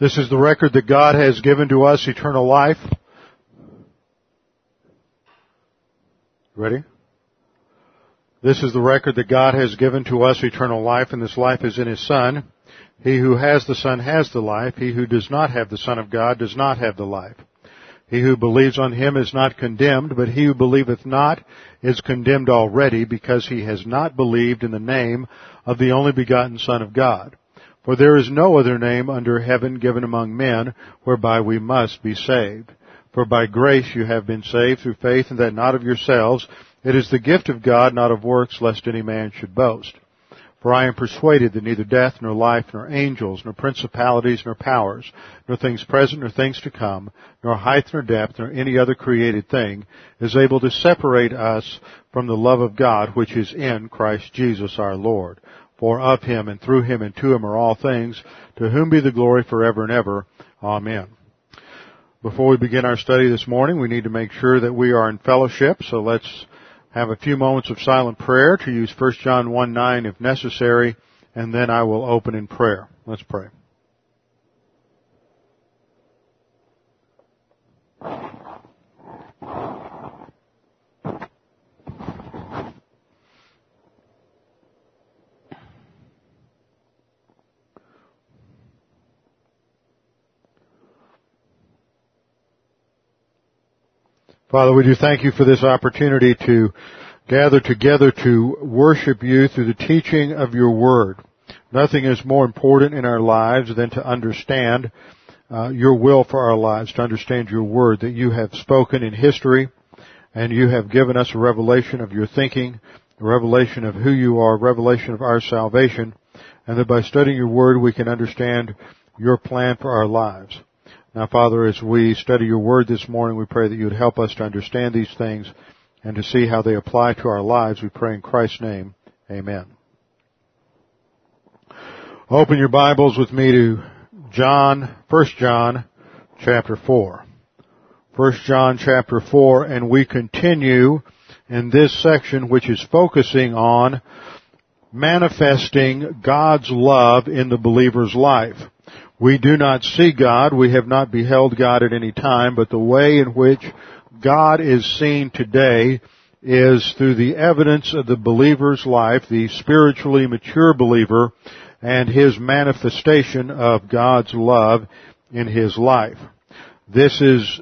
This is the record that God has given to us eternal life. Ready? This is the record that God has given to us eternal life, and this life is in His Son. He who has the Son has the life. He who does not have the Son of God does not have the life. He who believes on him is not condemned, but he who believeth not is condemned already, because he has not believed in the name of the only begotten Son of God. For there is no other name under heaven given among men whereby we must be saved. For by grace you have been saved through faith, and that not of yourselves. It is the gift of God, not of works, lest any man should boast. For I am persuaded that neither death, nor life, nor angels, nor principalities, nor powers, nor things present, nor things to come, nor height, nor depth, nor any other created thing is able to separate us from the love of God which is in Christ Jesus our Lord. For of him, and through him, and to him are all things, to whom be the glory forever and ever. Amen. Before we begin our study this morning, we need to make sure that we are in fellowship, so let's have a few moments of silent prayer to use 1 John 1 9 if necessary, and then I will open in prayer. Let's pray. Father, we do thank you for this opportunity to gather together to worship you through the teaching of your word. Nothing is more important in our lives than to understand uh, your will for our lives, to understand your word that you have spoken in history and you have given us a revelation of your thinking, a revelation of who you are, a revelation of our salvation, and that by studying your word we can understand your plan for our lives. Now, Father, as we study your word this morning, we pray that you would help us to understand these things and to see how they apply to our lives. We pray in Christ's name. Amen. Open your Bibles with me to John, 1 John chapter 4. 1 John chapter 4 and we continue in this section which is focusing on manifesting God's love in the believer's life. We do not see God. We have not beheld God at any time, but the way in which God is seen today is through the evidence of the believer's life, the spiritually mature believer, and his manifestation of God's love in his life. This is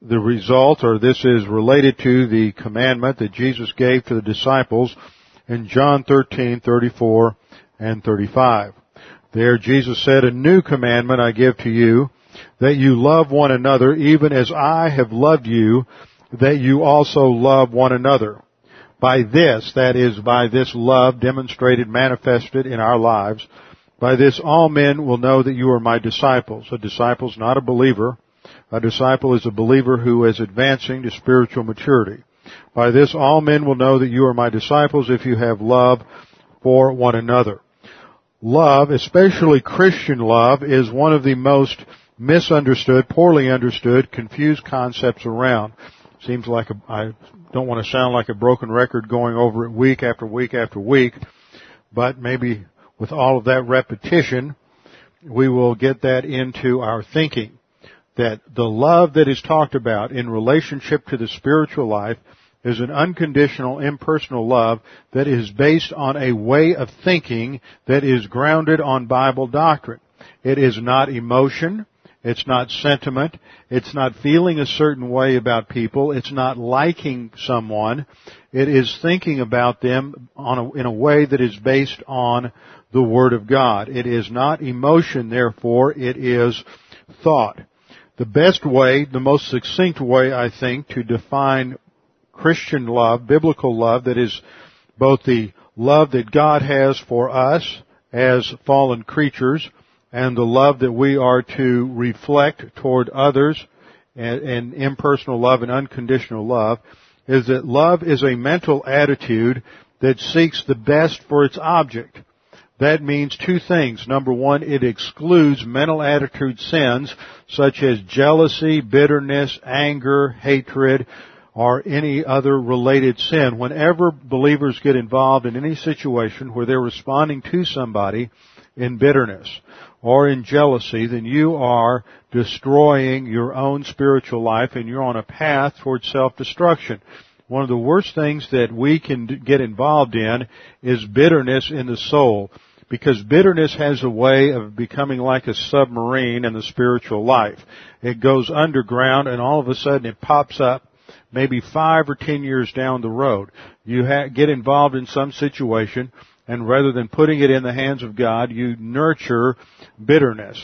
the result, or this is related to the commandment that Jesus gave to the disciples in John 13, 34, and 35. There Jesus said, a new commandment I give to you, that you love one another even as I have loved you, that you also love one another. By this, that is by this love demonstrated, manifested in our lives, by this all men will know that you are my disciples. A disciple is not a believer. A disciple is a believer who is advancing to spiritual maturity. By this all men will know that you are my disciples if you have love for one another love, especially Christian love, is one of the most misunderstood, poorly understood, confused concepts around. Seems like a, I don't want to sound like a broken record going over it week after week after week, but maybe with all of that repetition, we will get that into our thinking. That the love that is talked about in relationship to the spiritual life is an unconditional impersonal love that is based on a way of thinking that is grounded on Bible doctrine. It is not emotion. It's not sentiment. It's not feeling a certain way about people. It's not liking someone. It is thinking about them a, in a way that is based on the Word of God. It is not emotion, therefore, it is thought. The best way, the most succinct way, I think, to define Christian love, biblical love that is both the love that God has for us as fallen creatures and the love that we are to reflect toward others and, and impersonal love and unconditional love is that love is a mental attitude that seeks the best for its object. That means two things. Number one, it excludes mental attitude sins such as jealousy, bitterness, anger, hatred, or any other related sin. Whenever believers get involved in any situation where they're responding to somebody in bitterness or in jealousy, then you are destroying your own spiritual life and you're on a path towards self-destruction. One of the worst things that we can get involved in is bitterness in the soul because bitterness has a way of becoming like a submarine in the spiritual life. It goes underground and all of a sudden it pops up maybe five or ten years down the road. You ha- get involved in some situation and rather than putting it in the hands of God, you nurture bitterness.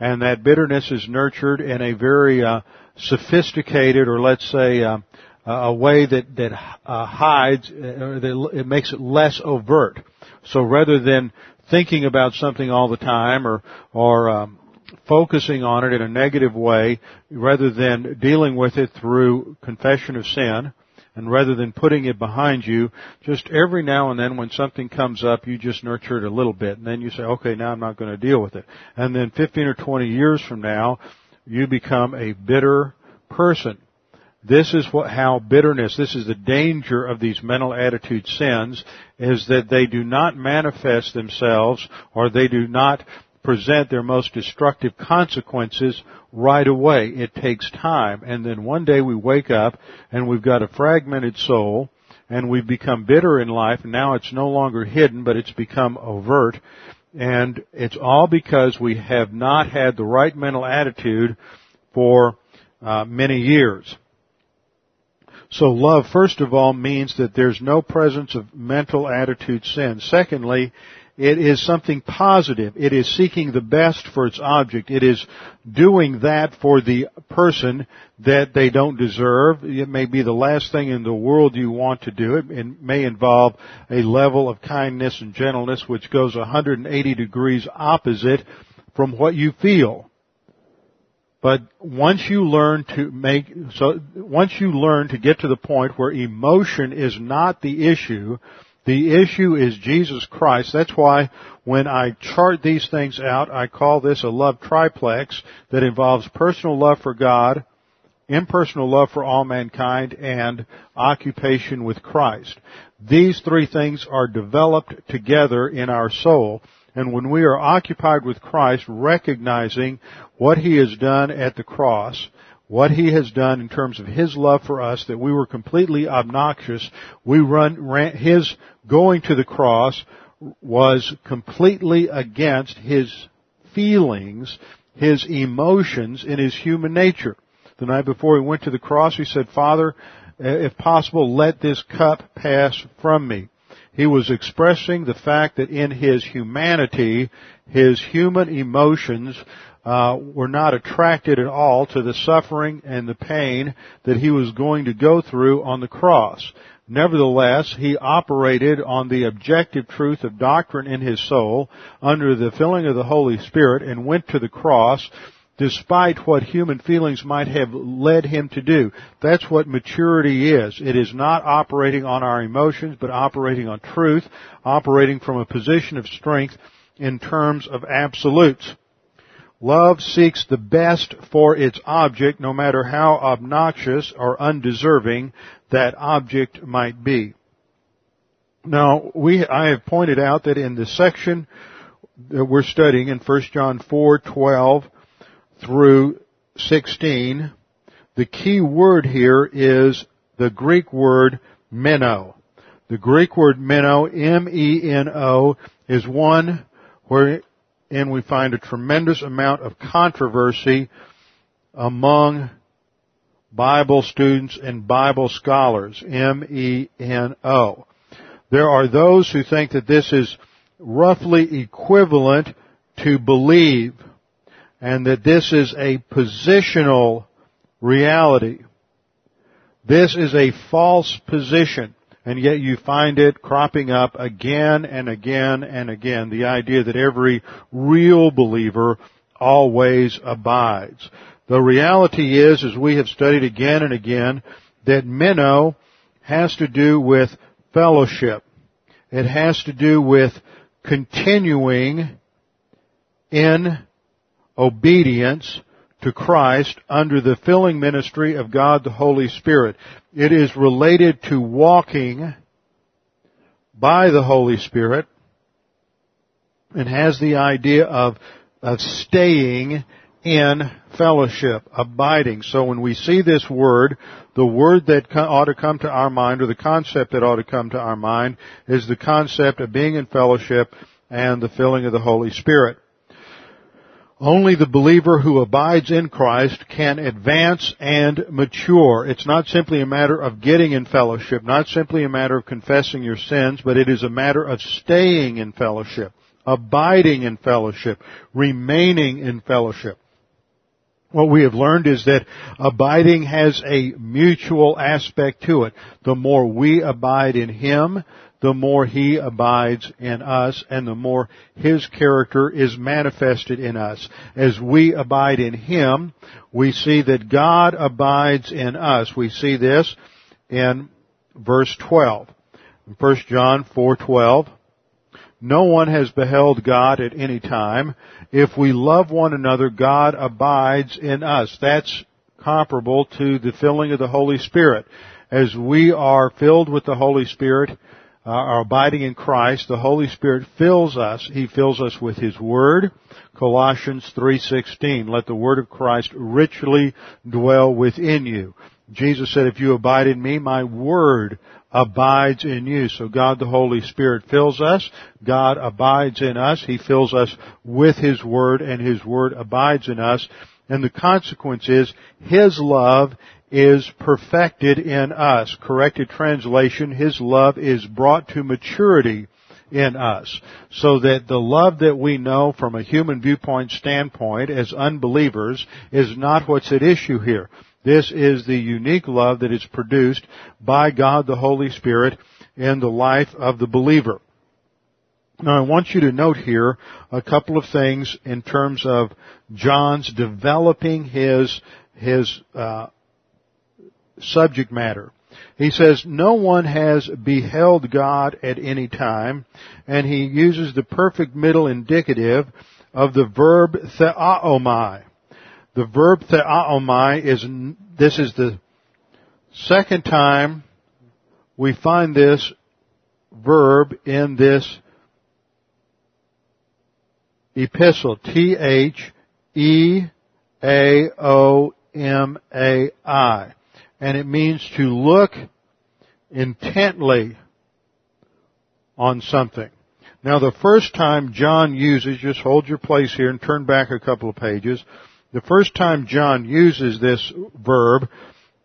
And that bitterness is nurtured in a very uh, sophisticated or let's say uh, a way that that uh, hides, uh, that it makes it less overt. So rather than thinking about something all the time or or um, focusing on it in a negative way rather than dealing with it through confession of sin and rather than putting it behind you, just every now and then when something comes up, you just nurture it a little bit and then you say, okay, now I'm not going to deal with it. And then 15 or 20 years from now, you become a bitter person. This is what, how bitterness, this is the danger of these mental attitude sins, is that they do not manifest themselves or they do not present their most destructive consequences right away. It takes time. And then one day we wake up and we've got a fragmented soul and we've become bitter in life now it's no longer hidden but it's become overt. And it's all because we have not had the right mental attitude for uh, many years. So love, first of all, means that there's no presence of mental attitude sin. Secondly, it is something positive. It is seeking the best for its object. It is doing that for the person that they don't deserve. It may be the last thing in the world you want to do. It may involve a level of kindness and gentleness which goes 180 degrees opposite from what you feel. But once you learn to make, so once you learn to get to the point where emotion is not the issue, the issue is Jesus Christ. That's why when I chart these things out, I call this a love triplex that involves personal love for God, impersonal love for all mankind, and occupation with Christ. These three things are developed together in our soul and when we are occupied with Christ, recognizing what He has done at the cross, what He has done in terms of His love for us, that we were completely obnoxious, we run, ran, His going to the cross was completely against His feelings, His emotions, in His human nature. The night before He went to the cross, He said, Father, eh, if possible, let this cup pass from me. He was expressing the fact that in his humanity, his human emotions uh, were not attracted at all to the suffering and the pain that he was going to go through on the cross. Nevertheless, he operated on the objective truth of doctrine in his soul under the filling of the Holy Spirit and went to the cross despite what human feelings might have led him to do. That's what maturity is. It is not operating on our emotions, but operating on truth, operating from a position of strength in terms of absolutes. Love seeks the best for its object, no matter how obnoxious or undeserving that object might be. Now, we, I have pointed out that in the section that we're studying in 1 John 4, 12, through 16, the key word here is the Greek word meno. The Greek word meno, M-E-N-O, is one wherein we find a tremendous amount of controversy among Bible students and Bible scholars. M-E-N-O. There are those who think that this is roughly equivalent to believe and that this is a positional reality. This is a false position. And yet you find it cropping up again and again and again. The idea that every real believer always abides. The reality is, as we have studied again and again, that meno has to do with fellowship. It has to do with continuing in obedience to Christ under the filling ministry of God the Holy Spirit. It is related to walking by the Holy Spirit and has the idea of, of staying in fellowship, abiding. So when we see this word, the word that ought to come to our mind, or the concept that ought to come to our mind, is the concept of being in fellowship and the filling of the Holy Spirit. Only the believer who abides in Christ can advance and mature. It's not simply a matter of getting in fellowship, not simply a matter of confessing your sins, but it is a matter of staying in fellowship, abiding in fellowship, remaining in fellowship. What we have learned is that abiding has a mutual aspect to it. The more we abide in Him, the more He abides in us and the more His character is manifested in us. As we abide in Him, we see that God abides in us. We see this in verse 12. In 1 John 4:12, no one has beheld God at any time. If we love one another, God abides in us. That's comparable to the filling of the Holy Spirit. As we are filled with the Holy Spirit, Uh, are abiding in Christ, the Holy Spirit fills us. He fills us with His Word. Colossians 3.16, let the Word of Christ richly dwell within you. Jesus said, if you abide in me, my Word abides in you. So God the Holy Spirit fills us. God abides in us. He fills us with His Word and His Word abides in us. And the consequence is His love is perfected in us. Corrected translation, His love is brought to maturity in us. So that the love that we know from a human viewpoint standpoint as unbelievers is not what's at issue here. This is the unique love that is produced by God the Holy Spirit in the life of the believer. Now I want you to note here a couple of things in terms of John's developing his his uh, subject matter. He says, no one has beheld God at any time, and he uses the perfect middle indicative of the verb theaomai. The verb theaomai is, this is the second time we find this verb in this epistle. T-H-E-A-O-M-A-I and it means to look intently on something. Now the first time John uses, just hold your place here and turn back a couple of pages. The first time John uses this verb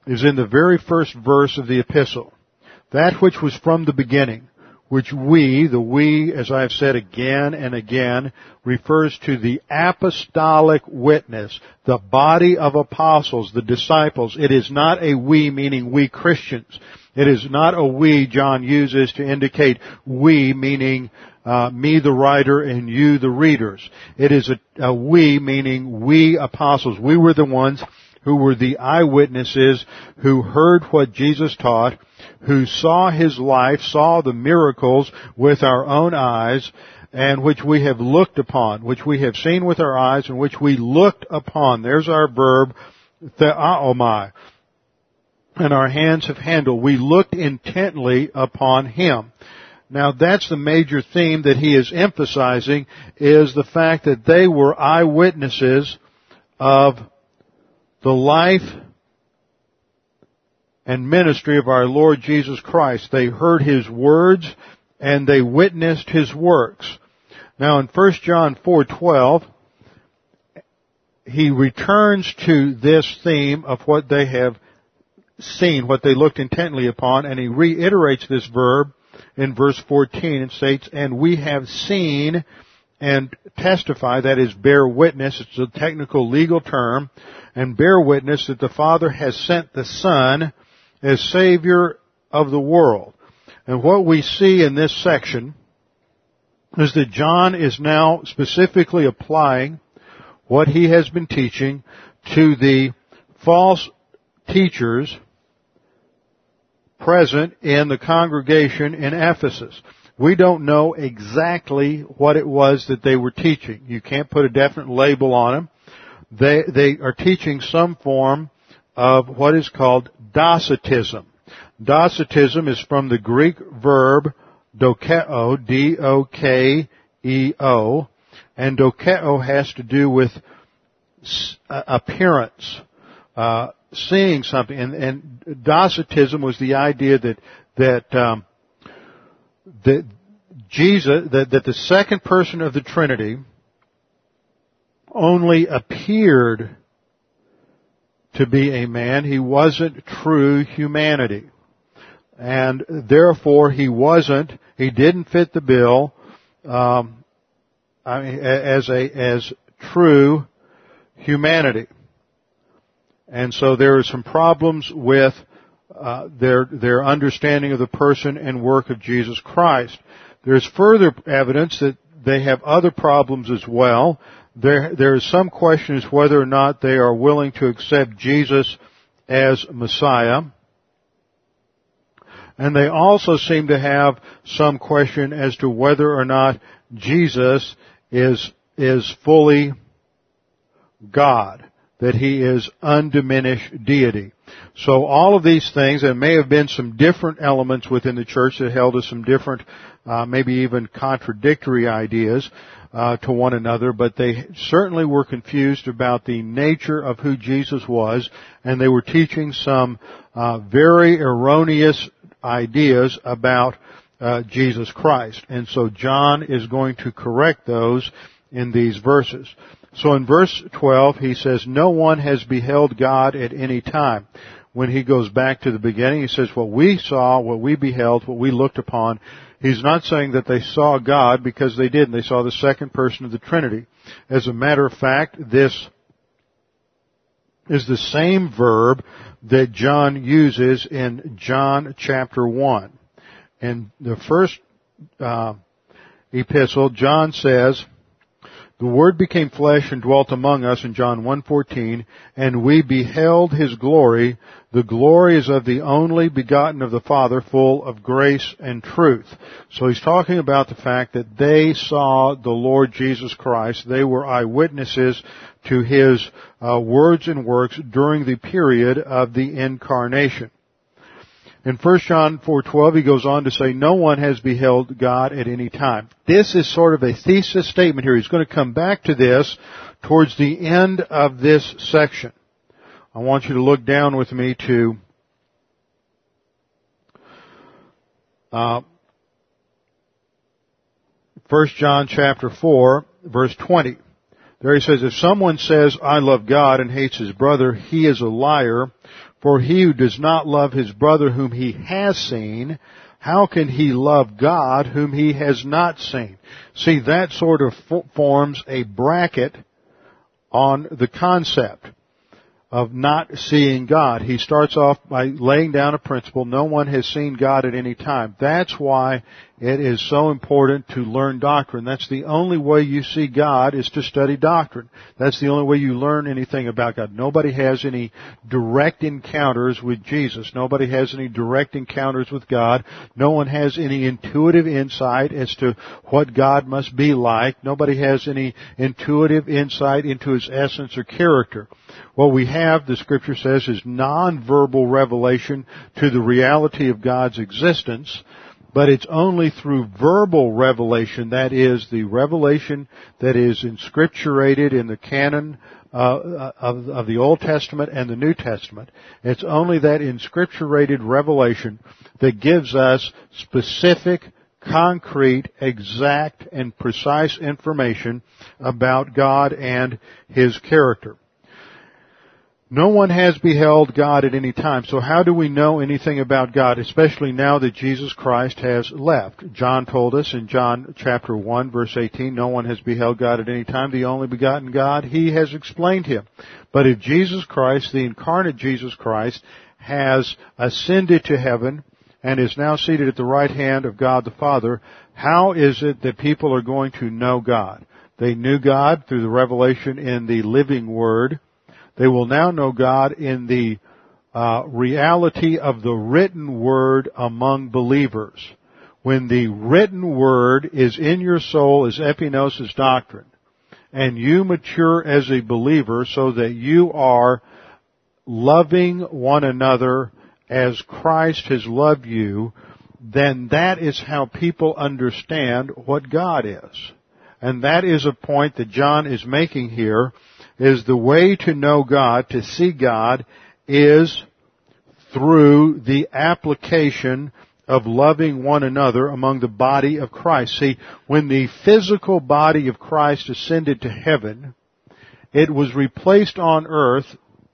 is in the very first verse of the epistle. That which was from the beginning which we, the we, as I have said again and again, refers to the apostolic witness, the body of apostles, the disciples. It is not a we meaning we Christians. It is not a we John uses to indicate we meaning uh, me the writer and you the readers. It is a, a we meaning we apostles. We were the ones who were the eyewitnesses who heard what Jesus taught who saw his life, saw the miracles with our own eyes, and which we have looked upon, which we have seen with our eyes, and which we looked upon. There's our verb, theaomai. And our hands have handled. We looked intently upon him. Now that's the major theme that he is emphasizing is the fact that they were eyewitnesses of the life and ministry of our Lord Jesus Christ. They heard His words and they witnessed His works. Now in 1 John 4:12, he returns to this theme of what they have seen, what they looked intently upon, and he reiterates this verb in verse 14 and states, and we have seen and testify, that is bear witness, it's a technical legal term, and bear witness that the Father has sent the Son as Savior of the world. And what we see in this section is that John is now specifically applying what he has been teaching to the false teachers present in the congregation in Ephesus. We don't know exactly what it was that they were teaching. You can't put a definite label on them. They, they are teaching some form of what is called Docetism. Docetism is from the Greek verb dokeo, D-O-K-E-O, and dokeo has to do with appearance, uh, seeing something. And, and Docetism was the idea that that um, that Jesus, that, that the second person of the Trinity only appeared to be a man. He wasn't true humanity. And therefore he wasn't, he didn't fit the bill, um, I mean, as a, as true humanity. And so there are some problems with uh, their their understanding of the person and work of Jesus Christ. There's further evidence that they have other problems as well. There there is some question as whether or not they are willing to accept Jesus as Messiah. And they also seem to have some question as to whether or not Jesus is is fully God, that he is undiminished deity. So all of these things, there may have been some different elements within the church that held to some different, uh, maybe even contradictory ideas uh, to one another, but they certainly were confused about the nature of who Jesus was, and they were teaching some uh, very erroneous ideas about uh, Jesus Christ. And so John is going to correct those in these verses. So in verse 12, he says, No one has beheld God at any time. When he goes back to the beginning, he says, What we saw, what we beheld, what we looked upon, he's not saying that they saw God because they didn't. They saw the second person of the Trinity. As a matter of fact, this is the same verb that John uses in John chapter 1. In the first uh, epistle, John says, the Word became flesh and dwelt among us in John 1.14, and we beheld His glory. The glory is of the only begotten of the Father, full of grace and truth. So he's talking about the fact that they saw the Lord Jesus Christ. They were eyewitnesses to His uh, words and works during the period of the incarnation. In 1 John 4:12 he goes on to say no one has beheld God at any time. This is sort of a thesis statement here. He's going to come back to this towards the end of this section. I want you to look down with me to uh, 1 John chapter 4 verse 20. There he says, if someone says, I love God and hates his brother, he is a liar. For he who does not love his brother whom he has seen, how can he love God whom he has not seen? See, that sort of forms a bracket on the concept of not seeing God. He starts off by laying down a principle, no one has seen God at any time. That's why it is so important to learn doctrine. That's the only way you see God is to study doctrine. That's the only way you learn anything about God. Nobody has any direct encounters with Jesus. Nobody has any direct encounters with God. No one has any intuitive insight as to what God must be like. Nobody has any intuitive insight into His essence or character. What we have, the scripture says, is nonverbal revelation to the reality of God's existence, but it's only through verbal revelation, that is, the revelation that is inscripturated in the canon uh, of, of the Old Testament and the New Testament. It's only that inscripturated revelation that gives us specific, concrete, exact, and precise information about God and His character. No one has beheld God at any time. So how do we know anything about God, especially now that Jesus Christ has left? John told us in John chapter 1 verse 18, no one has beheld God at any time, the only begotten God. He has explained Him. But if Jesus Christ, the incarnate Jesus Christ, has ascended to heaven, and is now seated at the right hand of God the Father, how is it that people are going to know God? They knew God through the revelation in the living Word. They will now know God in the uh, reality of the written Word among believers. When the written Word is in your soul as epignosis doctrine, and you mature as a believer so that you are loving one another as Christ has loved you, then that is how people understand what God is. And that is a point that John is making here, is the way to know God, to see God, is through the application of loving one another among the body of Christ. See, when the physical body of Christ ascended to heaven, it was replaced on earth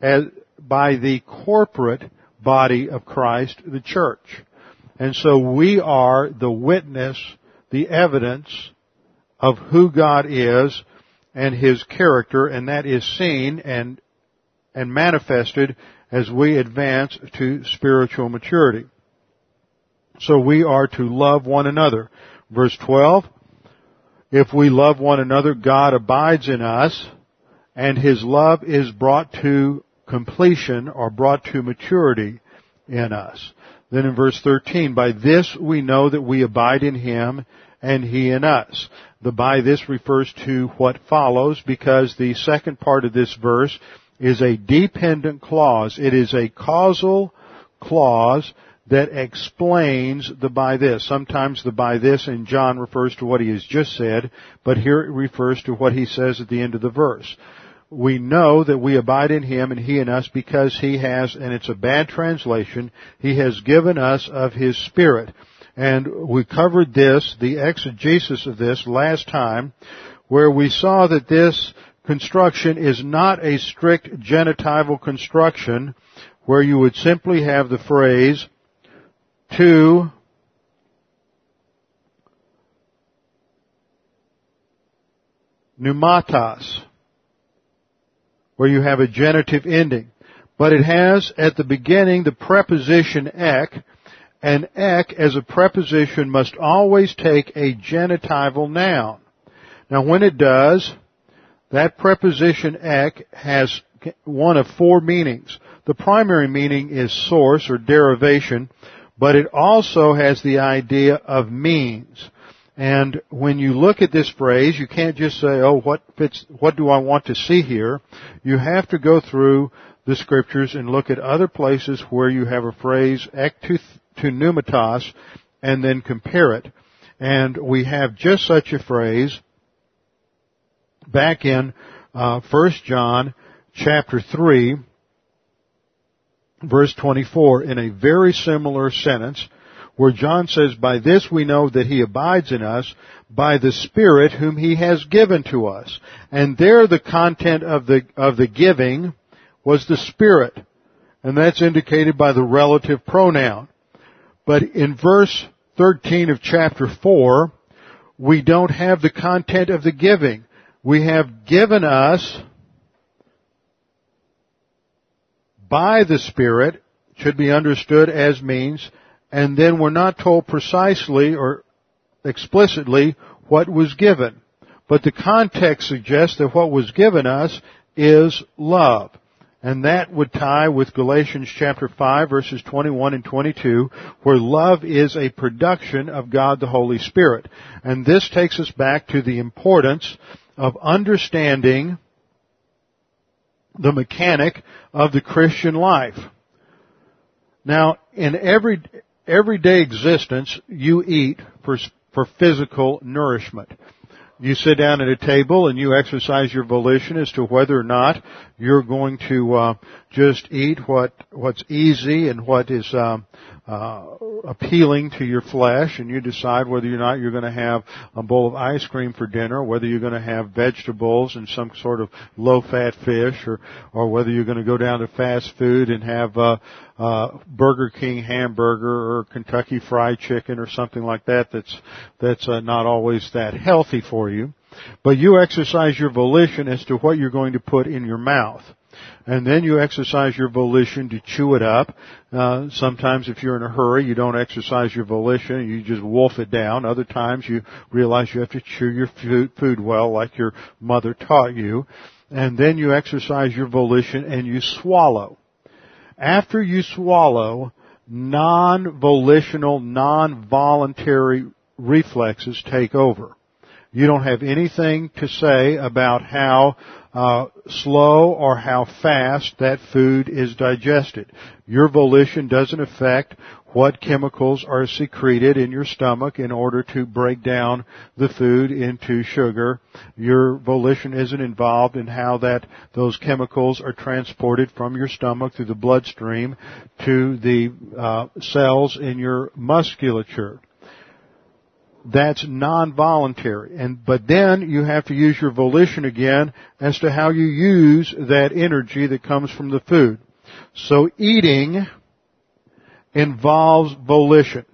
as, by the corporate body of Christ, the church. And so we are the witness, the evidence of who God is and His character, and that is seen and, and manifested as we advance to spiritual maturity. So we are to love one another. Verse 12, if we love one another, God abides in us, and His love is brought to completion or brought to maturity in us. Then in verse 13, by this we know that we abide in Him and He in us. The by this refers to what follows because the second part of this verse is a dependent clause. It is a causal clause that explains the by this. Sometimes the by this in John refers to what he has just said, but here it refers to what he says at the end of the verse we know that we abide in Him and He in us because He has, and it's a bad translation, He has given us of His Spirit. And we covered this, the exegesis of this last time, where we saw that this construction is not a strict genitival construction, where you would simply have the phrase, to pneumatos where you have a genitive ending. But it has at the beginning the preposition ek, and ek as a preposition must always take a genitival noun. Now when it does, that preposition ek has one of four meanings. The primary meaning is source or derivation, but it also has the idea of means. And when you look at this phrase, you can't just say, oh, what fits, what do I want to see here? You have to go through the scriptures and look at other places where you have a phrase, ek to, to pneumatos, and then compare it. And we have just such a phrase back in uh, 1 John chapter 3, verse 24, in a very similar sentence, where John says, by this we know that he abides in us by the Spirit whom he has given to us. And there the content of the, of the giving was the Spirit. And that's indicated by the relative pronoun. But in verse 13 of chapter 4, we don't have the content of the giving. We have given us by the Spirit, should be understood as means and then we're not told precisely or explicitly what was given. But the context suggests that what was given us is love. And that would tie with Galatians chapter 5 verses 21 and 22 where love is a production of God the Holy Spirit. And this takes us back to the importance of understanding the mechanic of the Christian life. Now, in every, everyday existence, you eat for, for physical nourishment. You sit down at a table and you exercise your volition as to whether or not you're going to uh, just eat what what's easy and what is um, uh, appealing to your flesh, and you decide whether or not you're going to have a bowl of ice cream for dinner, whether you're going to have vegetables and some sort of low-fat fish, or or whether you're going to go down to fast food and have uh, uh, Burger King hamburger or Kentucky Fried Chicken or something like that. That's that's uh, not always that healthy for you. But you exercise your volition as to what you're going to put in your mouth. And then you exercise your volition to chew it up. Uh, sometimes if you're in a hurry, you don't exercise your volition, you just wolf it down. Other times you realize you have to chew your food, well like your mother taught you. And then you exercise your volition and you swallow. After you swallow, non-volitional, non-voluntary reflexes take over. You don't have anything to say about how uh, slow or how fast that food is digested. Your volition doesn't affect what chemicals are secreted in your stomach in order to break down the food into sugar. Your volition isn't involved in how that those chemicals are transported from your stomach through the bloodstream to the uh, cells in your musculature that's non-voluntary. And, but then you have to use your volition again as to how you use that energy that comes from the food. So eating involves volition.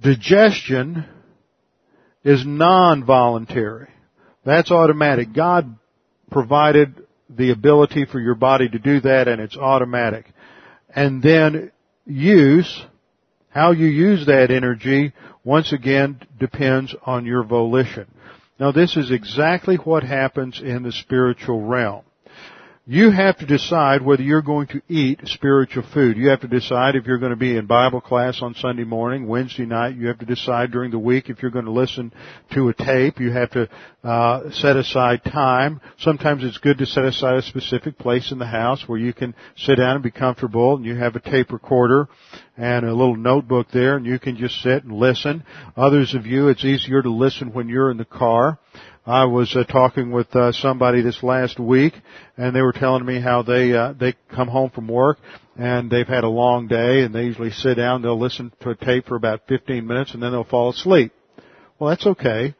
Digestion is non-voluntary. That's automatic. God provided the ability for your body to do that and it's automatic. And then use how you use that energy, once again, depends on your volition. Now this is exactly what happens in the spiritual realm. You have to decide whether you're going to eat spiritual food. You have to decide if you're going to be in Bible class on Sunday morning, Wednesday night. You have to decide during the week if you're going to listen to a tape. You have to uh, set aside time. Sometimes it's good to set aside a specific place in the house where you can sit down and be comfortable, and you have a tape recorder and a little notebook there, and you can just sit and listen. Others of you, it's easier to listen when you're in the car. I was uh, talking with uh, somebody this last week, and they were telling me how they uh, they come home from work and they've had a long day, and they usually sit down, they'll listen to a tape for about 15 minutes, and then they'll fall asleep. Well, that's okay,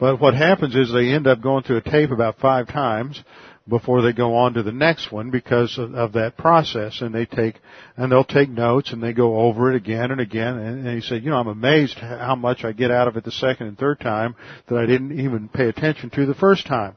but what happens is they end up going through a tape about five times, before they go on to the next one because of, of, that process. And they take and they'll take notes and they go over it again and again. And, and he said you know i'm amazed how much i get out of it the second and third time that i didn't even pay attention to the first time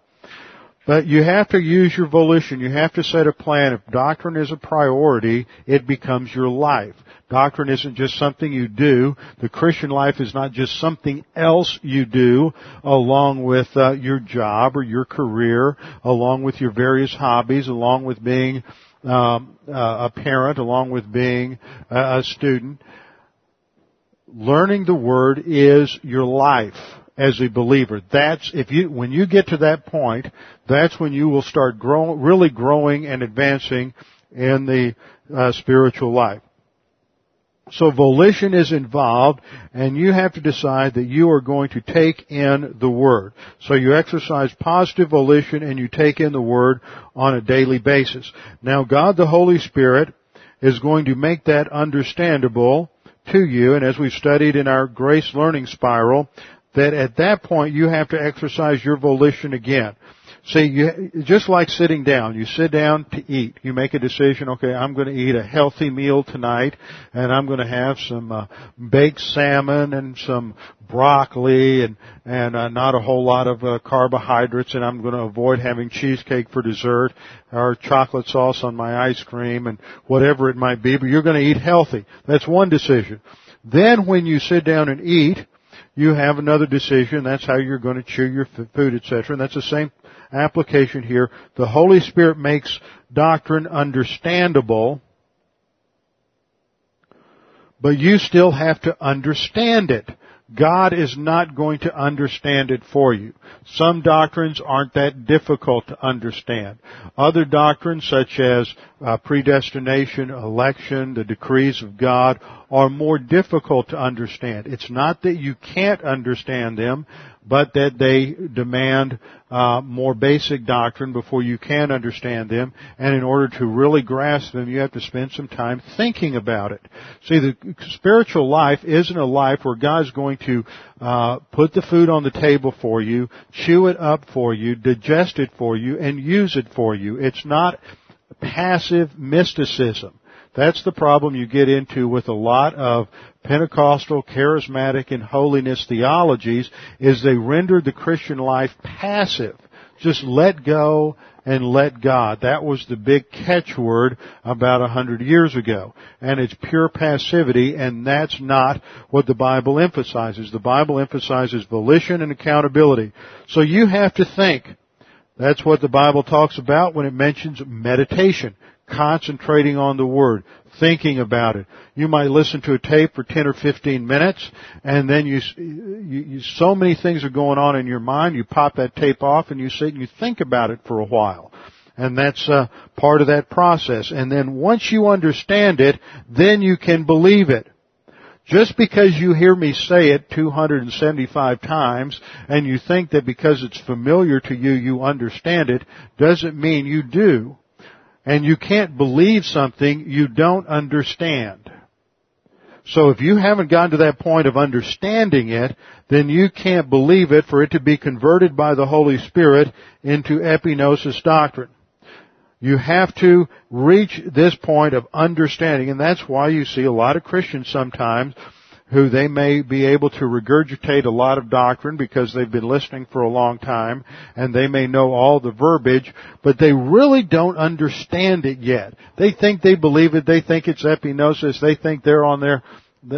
but you have to use your volition. You have to set a plan. If doctrine is a priority, it becomes your life. Doctrine isn't just something you do. The Christian life is not just something else you do along with uh, your job or your career, along with your various hobbies, along with being um, uh, a parent, along with being a student. Learning the Word is your life as a believer. That's if you when you get to that point, that's when you will start growing, really growing and advancing in the uh, spiritual life. So volition is involved and you have to decide that you are going to take in the Word. So you exercise positive volition and you take in the Word on a daily basis. Now God the Holy Spirit is going to make that understandable to you and as we've studied in our grace learning spiral, that at that point you have to exercise your volition again. See, you, just like sitting down, you sit down to eat. You make a decision, okay, I'm going to eat a healthy meal tonight, and I'm going to have some uh, baked salmon and some broccoli and and uh, not a whole lot of uh, carbohydrates, and I'm going to avoid having cheesecake for dessert or chocolate sauce on my ice cream and whatever it might be. But you're going to eat healthy. That's one decision. Then when you sit down and eat, you have another decision. That's how you're going to chew your food, etc. And that's the same application here. The Holy Spirit makes doctrine understandable, but you still have to understand it. God is not going to understand it for you. Some doctrines aren't that difficult to understand. Other doctrines such as uh, predestination, election, the decrees of God are more difficult to understand. It's not that you can't understand them, but that they demand uh, more basic doctrine before you can understand them. And in order to really grasp them, you have to spend some time thinking about it. See, the spiritual life isn't a life where God's going to uh, put the food on the table for you, chew it up for you, digest it for you, and use it for you. It's not passive mysticism. That's the problem you get into with a lot of Pentecostal, charismatic, and holiness theologies is they render the Christian life passive. Just let go and let God. That was the big catchword about a hundred years ago. And it's pure passivity, and that's not what the Bible emphasizes. The Bible emphasizes volition and accountability. So you have to think. That's what the Bible talks about when it mentions meditation concentrating on the Word, thinking about it. You might listen to a tape for 10 or 15 minutes, and then you, you, you, so many things are going on in your mind, you pop that tape off and you sit and you think about it for a while. And that's uh, part of that process. And then once you understand it, then you can believe it. Just because you hear me say it 275 times and you think that because it's familiar to you, you understand it, doesn't mean you do and you can't believe something you don't understand. So if you haven't gotten to that point of understanding it, then you can't believe it for it to be converted by the Holy Spirit into epignosis doctrine. You have to reach this point of understanding, and that's why you see a lot of Christians sometimes who they may be able to regurgitate a lot of doctrine because they've been listening for a long time and they may know all the verbiage, but they really don't understand it yet. They think they believe it, they think it's epignosis, they think they're on their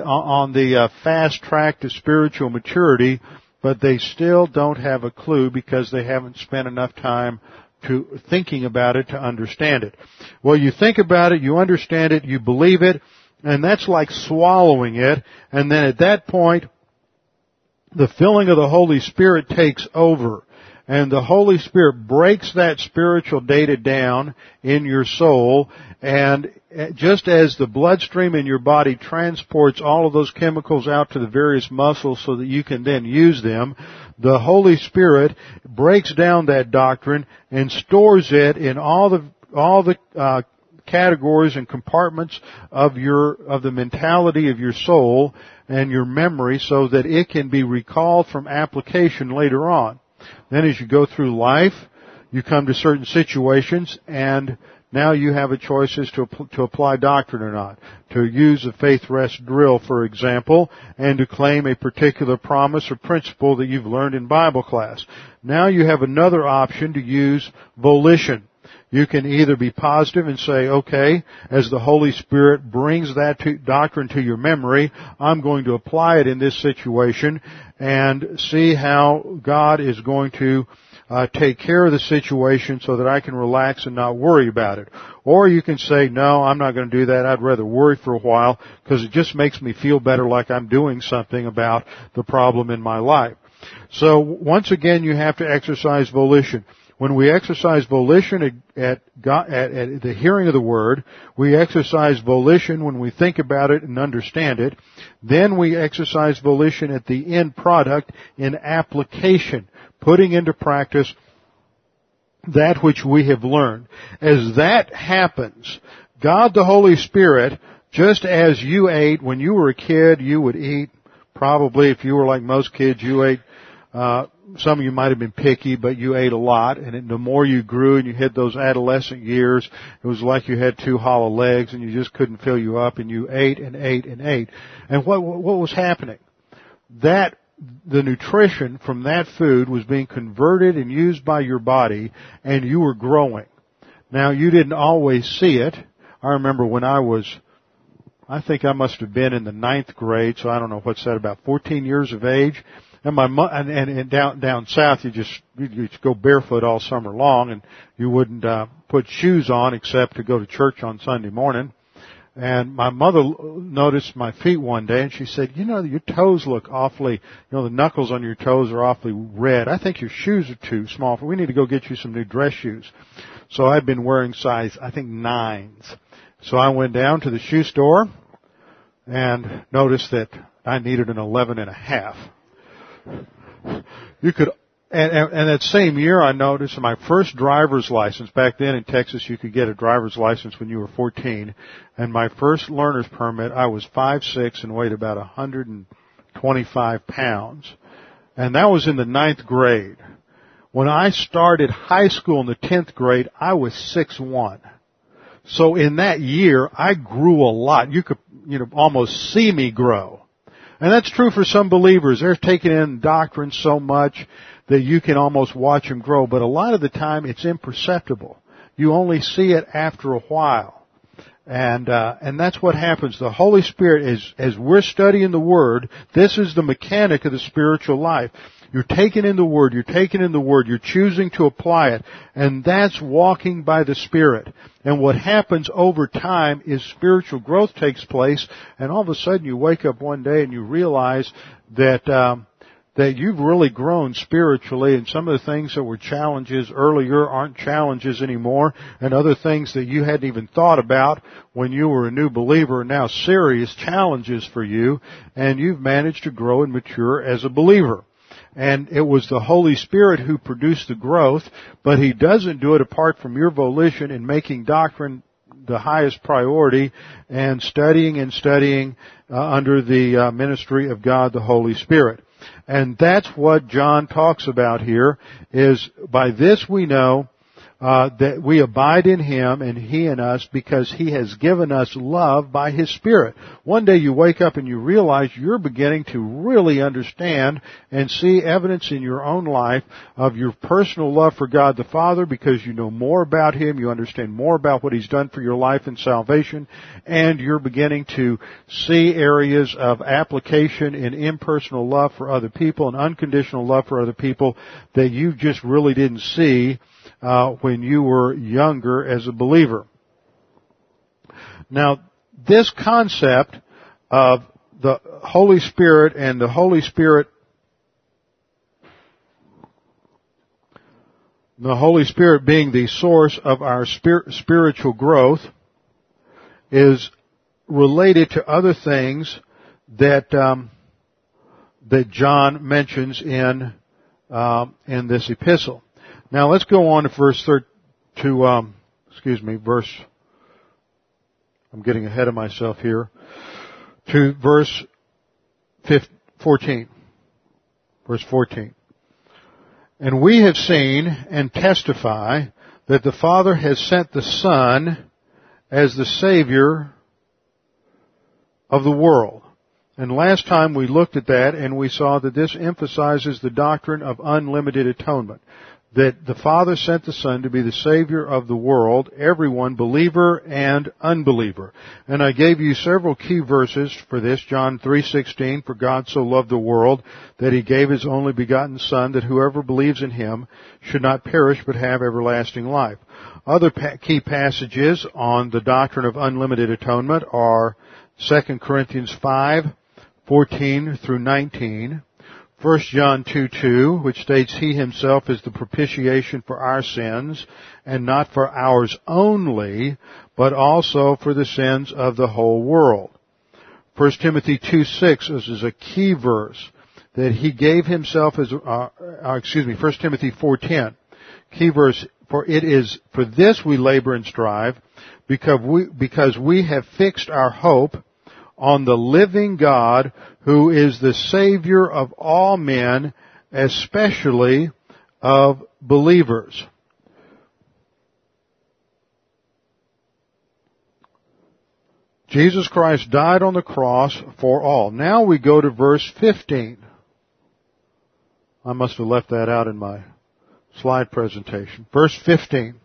on the uh, fast track to spiritual maturity, but they still don't have a clue because they haven't spent enough time to thinking about it to understand it. Well, you think about it, you understand it, you believe it, and that's like swallowing it. And then at that point, the filling of the Holy Spirit takes over. And the Holy Spirit breaks that spiritual data down in your soul. And just as the bloodstream in your body transports all of those chemicals out to the various muscles so that you can then use them, the Holy Spirit breaks down that doctrine and stores it in all the all the uh, categories and compartments of your, of the mentality of your soul and your memory so that it can be recalled from application later on. Then as you go through life, you come to certain situations and now you have a choice as to, to apply doctrine or not. To use a faith rest drill, for example, and to claim a particular promise or principle that you've learned in Bible class. Now you have another option to use volition. You can either be positive and say, okay, as the Holy Spirit brings that to, doctrine to your memory, I'm going to apply it in this situation and see how God is going to uh, take care of the situation so that I can relax and not worry about it. Or you can say, no, I'm not going to do that. I'd rather worry for a while because it just makes me feel better like I'm doing something about the problem in my life. So once again, you have to exercise volition. When we exercise volition at, God, at, at the hearing of the Word, we exercise volition when we think about it and understand it. Then we exercise volition at the end product in application, putting into practice that which we have learned. As that happens, God the Holy Spirit, just as you ate when you were a kid, you would eat probably if you were like most kids, you ate uh, some of you might have been picky, but you ate a lot, and the more you grew and you hit those adolescent years, it was like you had two hollow legs, and you just couldn't fill you up, and you ate and ate and ate. And what what was happening? That the nutrition from that food was being converted and used by your body, and you were growing. Now you didn't always see it. I remember when I was I think I must have been in the ninth grade, so I don't know what's that, about 14 years of age. And my and, and, and down down south, you just you just go barefoot all summer long, and you wouldn't uh, put shoes on except to go to church on Sunday morning. And my mother noticed my feet one day, and she said, "You know, your toes look awfully. You know, the knuckles on your toes are awfully red. I think your shoes are too small. We need to go get you some new dress shoes." So I'd been wearing size, I think nines. So I went down to the shoe store and noticed that I needed an eleven and a half. You could, and, and, and that same year I noticed my first driver's license, back then in Texas you could get a driver's license when you were 14, and my first learner's permit, I was five six and weighed about 125 pounds. And that was in the ninth grade. When I started high school in the 10th grade, I was six one. So in that year, I grew a lot. You could, you know, almost see me grow. And that's true for some believers. They're taking in doctrine so much that you can almost watch them grow, but a lot of the time it's imperceptible. You only see it after a while. And uh, and that's what happens. The Holy Spirit is as we're studying the Word. This is the mechanic of the spiritual life. You're taking in the Word, you're taking in the Word, you're choosing to apply it, and that's walking by the Spirit. And what happens over time is spiritual growth takes place, and all of a sudden you wake up one day and you realize that um, that you've really grown spiritually and some of the things that were challenges earlier aren't challenges anymore and other things that you hadn't even thought about when you were a new believer are now serious challenges for you and you've managed to grow and mature as a believer. And it was the Holy Spirit who produced the growth, but He doesn't do it apart from your volition in making doctrine the highest priority and studying and studying uh, under the uh, ministry of God the Holy Spirit. And that's what John talks about here is by this we know uh, that we abide in Him and He in us because He has given us love by His Spirit. One day you wake up and you realize you're beginning to really understand and see evidence in your own life of your personal love for God the Father because you know more about Him, you understand more about what He's done for your life and salvation, and you're beginning to see areas of application in impersonal love for other people and unconditional love for other people that you just really didn't see uh, when you were younger as a believer. Now, this concept of the Holy Spirit and the Holy Spirit the Holy Spirit being the source of our spiritual growth is related to other things that um, that John mentions in um, in this epistle. Now let's go on to verse thir- to um, excuse me, verse. I'm getting ahead of myself here. To verse 15, 14. Verse 14. And we have seen and testify that the Father has sent the Son as the Savior of the world. And last time we looked at that and we saw that this emphasizes the doctrine of unlimited atonement that the Father sent the Son to be the Savior of the world, everyone, believer and unbeliever. And I gave you several key verses for this. John 3:16, for God so loved the world that he gave his only begotten Son that whoever believes in him should not perish but have everlasting life. Other key passages on the doctrine of unlimited atonement are 2 Corinthians 5, 14 through 19, 1 John 2 2, which states he himself is the propitiation for our sins, and not for ours only, but also for the sins of the whole world. 1 Timothy 2 6, this is a key verse, that he gave himself as, uh, uh, excuse me, 1 Timothy 4.10, key verse, for it is, for this we labor and strive, because we, because we have fixed our hope on the living God who is the Savior of all men, especially of believers. Jesus Christ died on the cross for all. Now we go to verse 15. I must have left that out in my slide presentation. Verse 15.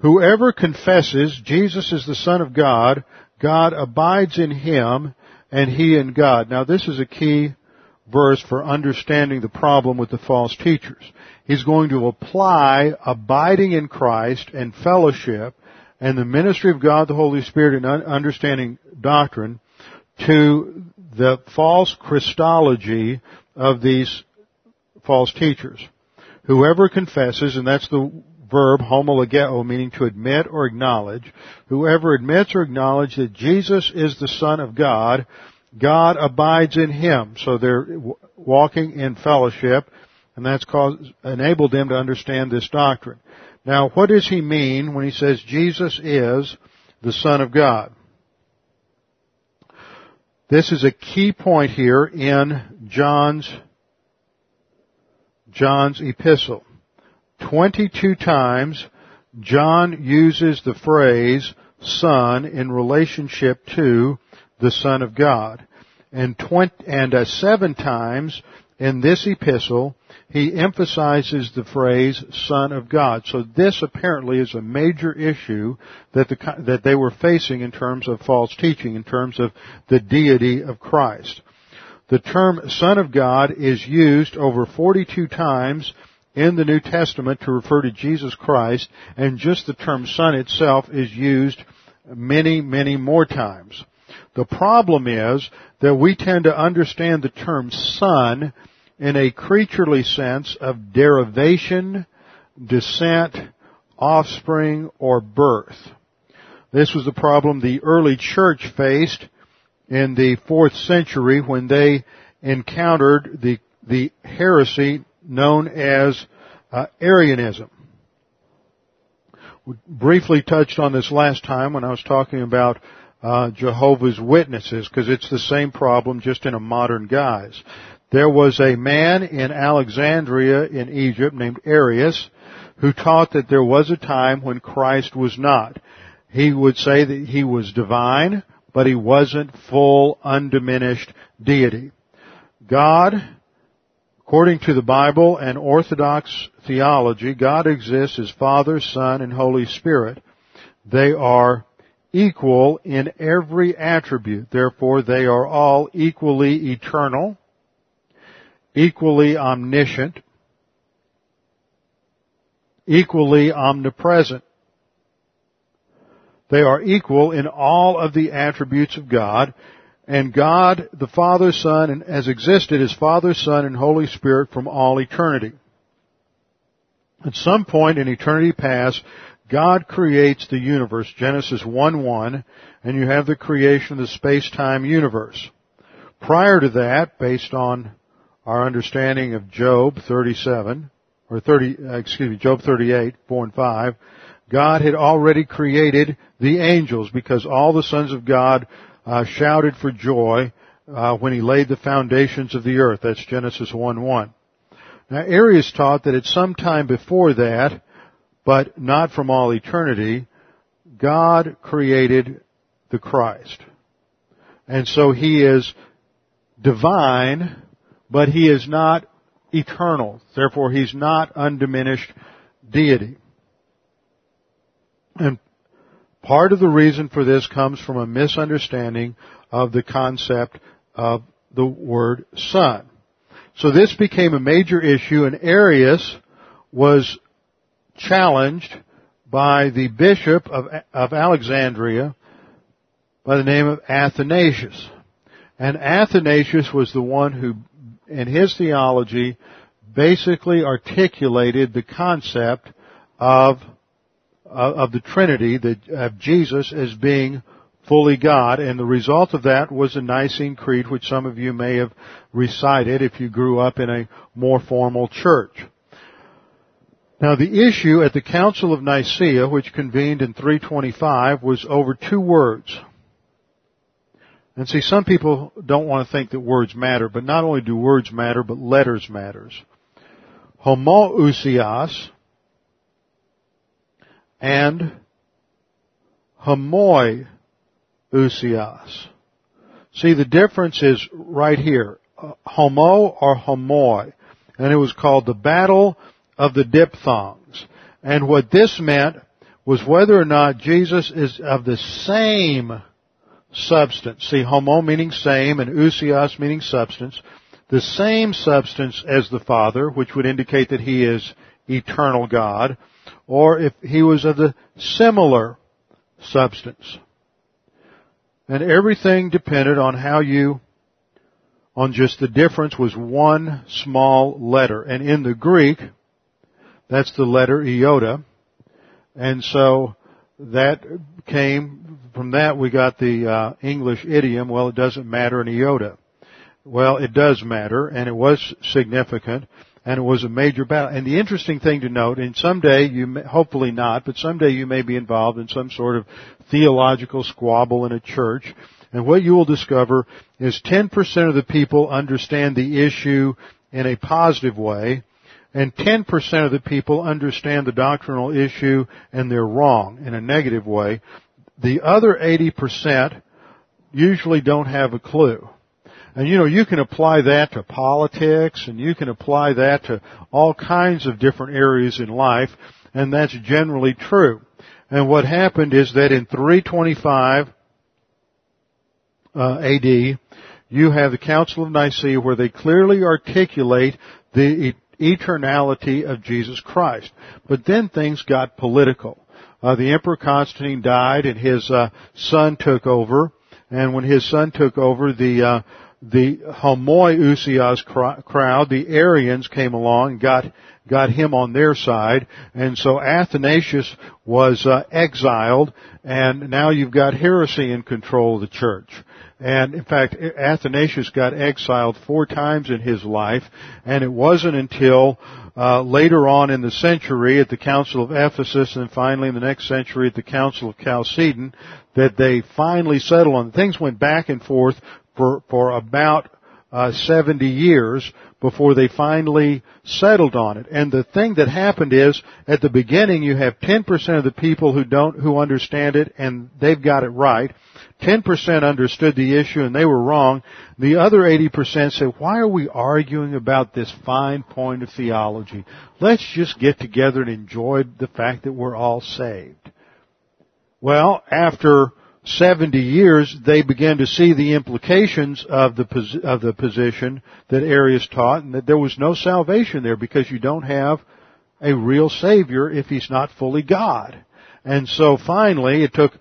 Whoever confesses Jesus is the Son of God, God abides in him and he in God. Now this is a key verse for understanding the problem with the false teachers. He's going to apply abiding in Christ and fellowship and the ministry of God the Holy Spirit and understanding doctrine to the false Christology of these false teachers. Whoever confesses, and that's the verb homologeo, meaning to admit or acknowledge. Whoever admits or acknowledges that Jesus is the Son of God, God abides in him. So they're walking in fellowship, and that's caused, enabled them to understand this doctrine. Now, what does he mean when he says Jesus is the Son of God? This is a key point here in John's John's epistle. 22 times John uses the phrase son in relationship to the Son of God. And, 20, and uh, seven times in this epistle, he emphasizes the phrase Son of God. So this apparently is a major issue that, the, that they were facing in terms of false teaching, in terms of the deity of Christ. The term Son of God is used over 42 times in the New Testament to refer to Jesus Christ, and just the term Son itself is used many, many more times. The problem is that we tend to understand the term Son in a creaturely sense of derivation, descent, offspring, or birth. This was the problem the early church faced in the fourth century when they encountered the, the heresy known as uh, Arianism. We briefly touched on this last time when I was talking about uh, Jehovah's Witnesses because it's the same problem just in a modern guise. There was a man in Alexandria in Egypt named Arius who taught that there was a time when Christ was not. He would say that he was divine, but he wasn't full, undiminished deity. God, according to the Bible and Orthodox theology, God exists as Father, Son, and Holy Spirit. They are equal in every attribute. Therefore, they are all equally eternal equally omniscient, equally omnipresent. They are equal in all of the attributes of God, and God, the Father, Son, and has existed as Father, Son, and Holy Spirit from all eternity. At some point in eternity past, God creates the universe, Genesis 1-1, and you have the creation of the space-time universe. Prior to that, based on our understanding of Job 37, or 30, uh, excuse me, Job 38, 4 and 5, God had already created the angels because all the sons of God uh, shouted for joy uh, when he laid the foundations of the earth. That's Genesis 1 1. Now Arius taught that at some time before that, but not from all eternity, God created the Christ. And so he is divine but he is not eternal. Therefore, he's not undiminished deity. And part of the reason for this comes from a misunderstanding of the concept of the word son. So this became a major issue and Arius was challenged by the bishop of, of Alexandria by the name of Athanasius. And Athanasius was the one who in his theology basically articulated the concept of of the Trinity, the, of Jesus as being fully God, and the result of that was the Nicene Creed, which some of you may have recited if you grew up in a more formal church. Now the issue at the Council of Nicaea, which convened in 325, was over two words. And see, some people don't want to think that words matter, but not only do words matter, but letters matters. Homoousios and homoiousios. See, the difference is right here. Uh, homo or homoi. And it was called the Battle of the Diphthongs. And what this meant was whether or not Jesus is of the same substance. See, homo meaning same and ousios meaning substance. The same substance as the Father, which would indicate that He is eternal God, or if He was of the similar substance. And everything depended on how you, on just the difference was one small letter. And in the Greek, that's the letter iota. And so that came from that we got the uh, English idiom. Well, it doesn't matter an iota. Well, it does matter, and it was significant, and it was a major battle. And the interesting thing to note, and someday you, may, hopefully not, but someday you may be involved in some sort of theological squabble in a church, and what you will discover is 10% of the people understand the issue in a positive way, and 10% of the people understand the doctrinal issue and they're wrong in a negative way. The other 80% usually don't have a clue. And you know, you can apply that to politics and you can apply that to all kinds of different areas in life and that's generally true. And what happened is that in 325 uh, AD, you have the Council of Nicaea where they clearly articulate the eternality of Jesus Christ. But then things got political. Uh, the Emperor Constantine died and his uh, son took over. And when his son took over, the uh, the homoousios crowd, the Arians came along got got him on their side, and so Athanasius was uh, exiled, and now you've got heresy in control of the church. And in fact, Athanasius got exiled four times in his life, and it wasn't until uh, later on in the century at the Council of Ephesus, and finally in the next century at the Council of Chalcedon, that they finally settled on. Things went back and forth for for about uh, 70 years before they finally settled on it. And the thing that happened is, at the beginning, you have 10% of the people who don't, who understand it, and they've got it right. 10% understood the issue and they were wrong. The other 80% said, why are we arguing about this fine point of theology? Let's just get together and enjoy the fact that we're all saved. Well, after 70 years, they began to see the implications of the, of the position that Arius taught and that there was no salvation there because you don't have a real Savior if He's not fully God. And so finally, it took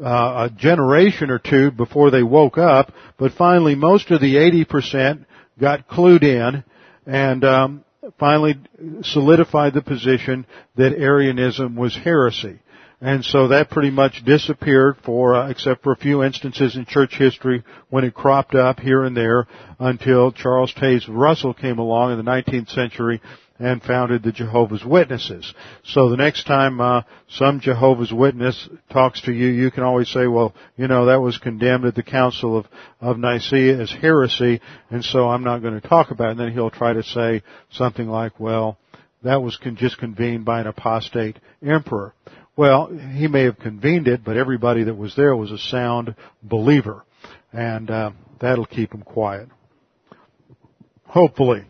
uh, a generation or two before they woke up, but finally most of the 80% got clued in and um, finally solidified the position that Arianism was heresy. And so that pretty much disappeared for, uh, except for a few instances in church history when it cropped up here and there until Charles Taze Russell came along in the 19th century and founded the Jehovah's Witnesses. So the next time uh, some Jehovah's Witness talks to you, you can always say, "Well, you know that was condemned at the Council of of Nicaea as heresy, and so I'm not going to talk about." it. And then he'll try to say something like, "Well, that was con- just convened by an apostate emperor." Well, he may have convened it, but everybody that was there was a sound believer, and uh, that'll keep him quiet. Hopefully.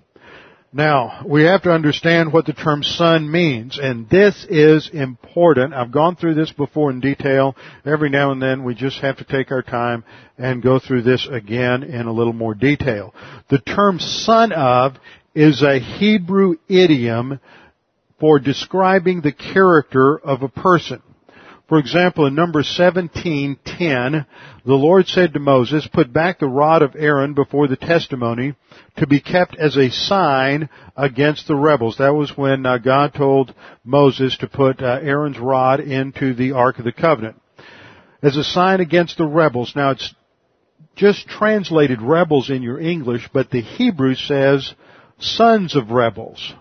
Now, we have to understand what the term son means, and this is important. I've gone through this before in detail. Every now and then we just have to take our time and go through this again in a little more detail. The term son of is a Hebrew idiom for describing the character of a person. For example, in number 17:10, the Lord said to Moses, "Put back the rod of Aaron before the testimony to be kept as a sign against the rebels." That was when uh, God told Moses to put uh, Aaron's rod into the Ark of the Covenant. As a sign against the rebels. Now it's just translated rebels in your English, but the Hebrew says sons of rebels.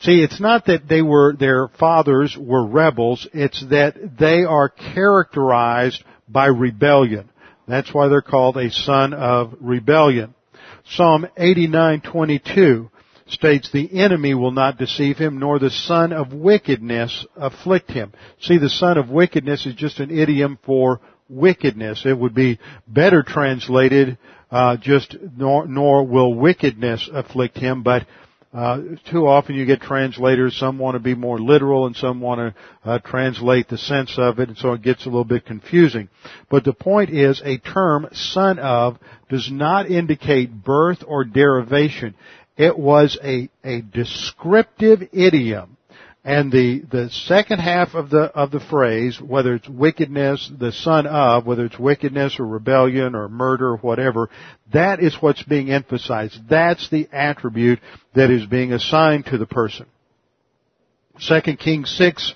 See, it's not that they were, their fathers were rebels, it's that they are characterized by rebellion. That's why they're called a son of rebellion. Psalm 89:22 states the enemy will not deceive him nor the son of wickedness afflict him. See, the son of wickedness is just an idiom for wickedness. It would be better translated uh, just nor, nor will wickedness afflict him, but uh, too often you get translators, some want to be more literal and some want to uh, translate the sense of it, and so it gets a little bit confusing. But the point is, a term, son of, does not indicate birth or derivation. It was a, a descriptive idiom and the, the second half of the, of the phrase, whether it's wickedness, the son of, whether it's wickedness or rebellion or murder or whatever, that is what's being emphasized. That's the attribute that is being assigned to the person. 2 Kings 6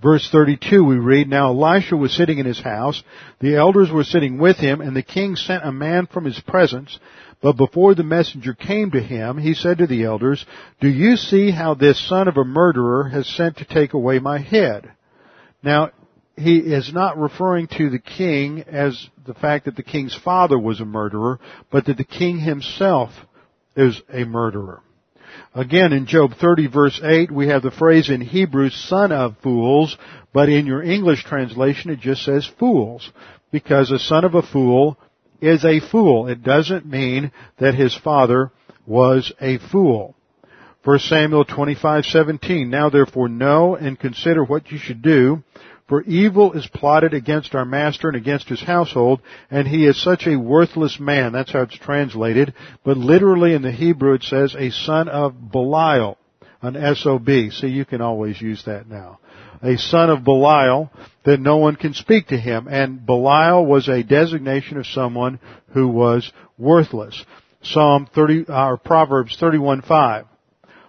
verse 32 we read, Now Elisha was sitting in his house, the elders were sitting with him, and the king sent a man from his presence but before the messenger came to him, he said to the elders, Do you see how this son of a murderer has sent to take away my head? Now, he is not referring to the king as the fact that the king's father was a murderer, but that the king himself is a murderer. Again, in Job 30 verse 8, we have the phrase in Hebrew, son of fools, but in your English translation it just says fools, because a son of a fool is a fool. It doesn't mean that his father was a fool. 1 Samuel 25:17 Now therefore know and consider what you should do for evil is plotted against our master and against his household and he is such a worthless man that's how it's translated but literally in the Hebrew it says a son of Belial an SOB see you can always use that now a son of Belial that no one can speak to him and Belial was a designation of someone who was worthless Psalm 30 or Proverbs 31:5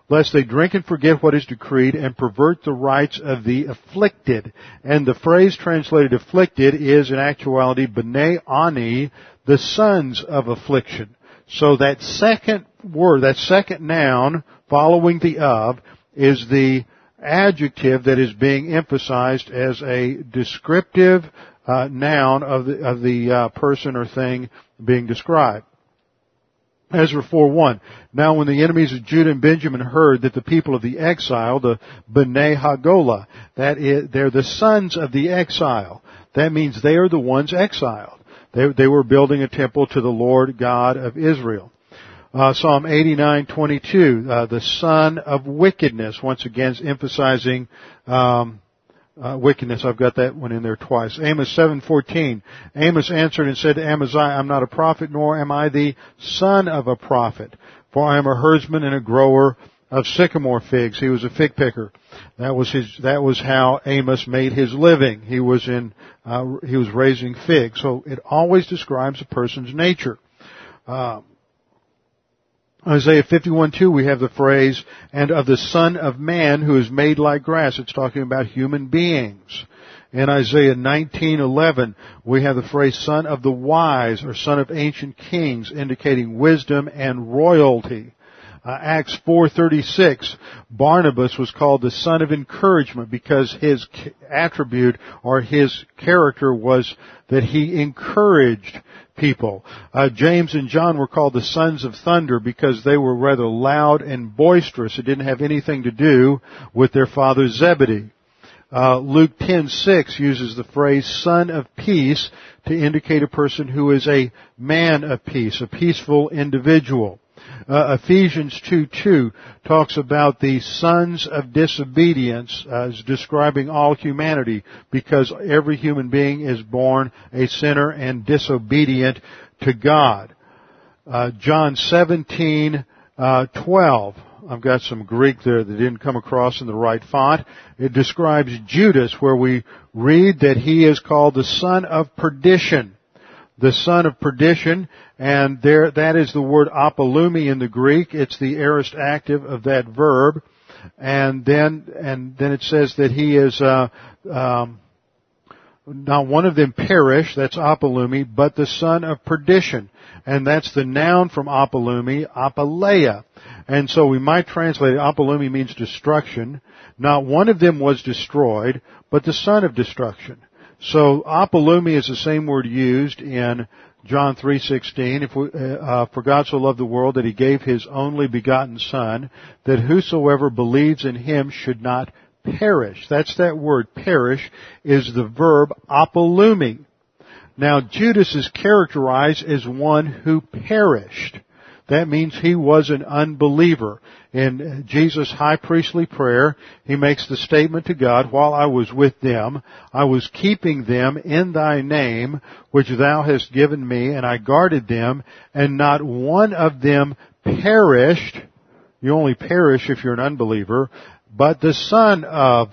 lest they drink and forget what is decreed and pervert the rights of the afflicted. And the phrase translated afflicted is in actuality b'nai ani, the sons of affliction. So that second word, that second noun following the of is the adjective that is being emphasized as a descriptive uh, noun of the, of the uh, person or thing being described. Ezra 4:1. Now when the enemies of Judah and Benjamin heard that the people of the exile, the Bnei Hagolah, that is, they're the sons of the exile. That means they are the ones exiled. They, they were building a temple to the Lord God of Israel. Uh, Psalm 89:22, uh, the son of wickedness, once again emphasizing um, uh, wickedness. I've got that one in there twice. Amos 7:14. Amos answered and said to Amaziah, "I'm not a prophet, nor am I the son of a prophet, for I am a herdsman and a grower of sycamore figs." He was a fig picker. That was his. That was how Amos made his living. He was in. Uh, he was raising figs. So it always describes a person's nature. Uh, Isaiah 51:2 we have the phrase, and of the son of man who is made like grass. It's talking about human beings. In Isaiah 19:11 we have the phrase son of the wise or son of ancient kings indicating wisdom and royalty. Uh, Acts 4:36 Barnabas was called the son of encouragement because his attribute or his character was that he encouraged people. Uh, James and John were called the sons of thunder because they were rather loud and boisterous. It didn't have anything to do with their father Zebedee. Uh, Luke 10:6 uses the phrase "son of peace" to indicate a person who is a man of peace, a peaceful individual. Uh, Ephesians 2:2 talks about the sons of disobedience as describing all humanity because every human being is born a sinner and disobedient to God. Uh, John 17, uh, 12. I've got some Greek there that didn't come across in the right font. It describes Judas where we read that he is called the son of perdition the son of perdition, and there, that is the word apolumi in the Greek. It's the aorist active of that verb. And then, and then it says that he is, uh, um, not one of them perish, that's apolumi, but the son of perdition. And that's the noun from apolumi, apaleia. And so we might translate it, apolumi means destruction. Not one of them was destroyed, but the son of destruction. So apolumi is the same word used in John 3:16. If we, uh, uh, for God so loved the world that He gave His only begotten Son, that whosoever believes in Him should not perish. That's that word perish is the verb apolumi. Now Judas is characterized as one who perished. That means he was an unbeliever. In Jesus' high priestly prayer, he makes the statement to God, while I was with them, I was keeping them in thy name, which thou hast given me, and I guarded them, and not one of them perished. You only perish if you're an unbeliever, but the son of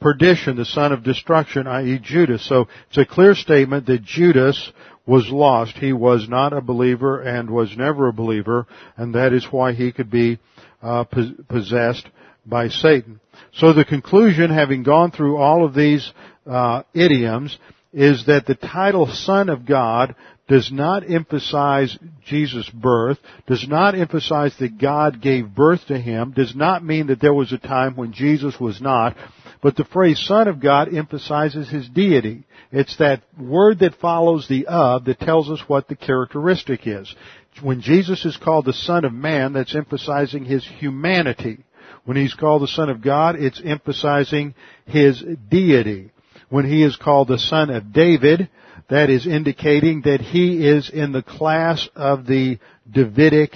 perdition, the son of destruction, i.e. Judas. So it's a clear statement that Judas was lost. He was not a believer and was never a believer, and that is why he could be uh, possessed by Satan. So the conclusion, having gone through all of these uh, idioms, is that the title Son of God does not emphasize Jesus' birth, does not emphasize that God gave birth to him, does not mean that there was a time when Jesus was not, But the phrase Son of God emphasizes His deity. It's that word that follows the of that tells us what the characteristic is. When Jesus is called the Son of Man, that's emphasizing His humanity. When He's called the Son of God, it's emphasizing His deity. When He is called the Son of David, that is indicating that He is in the class of the Davidic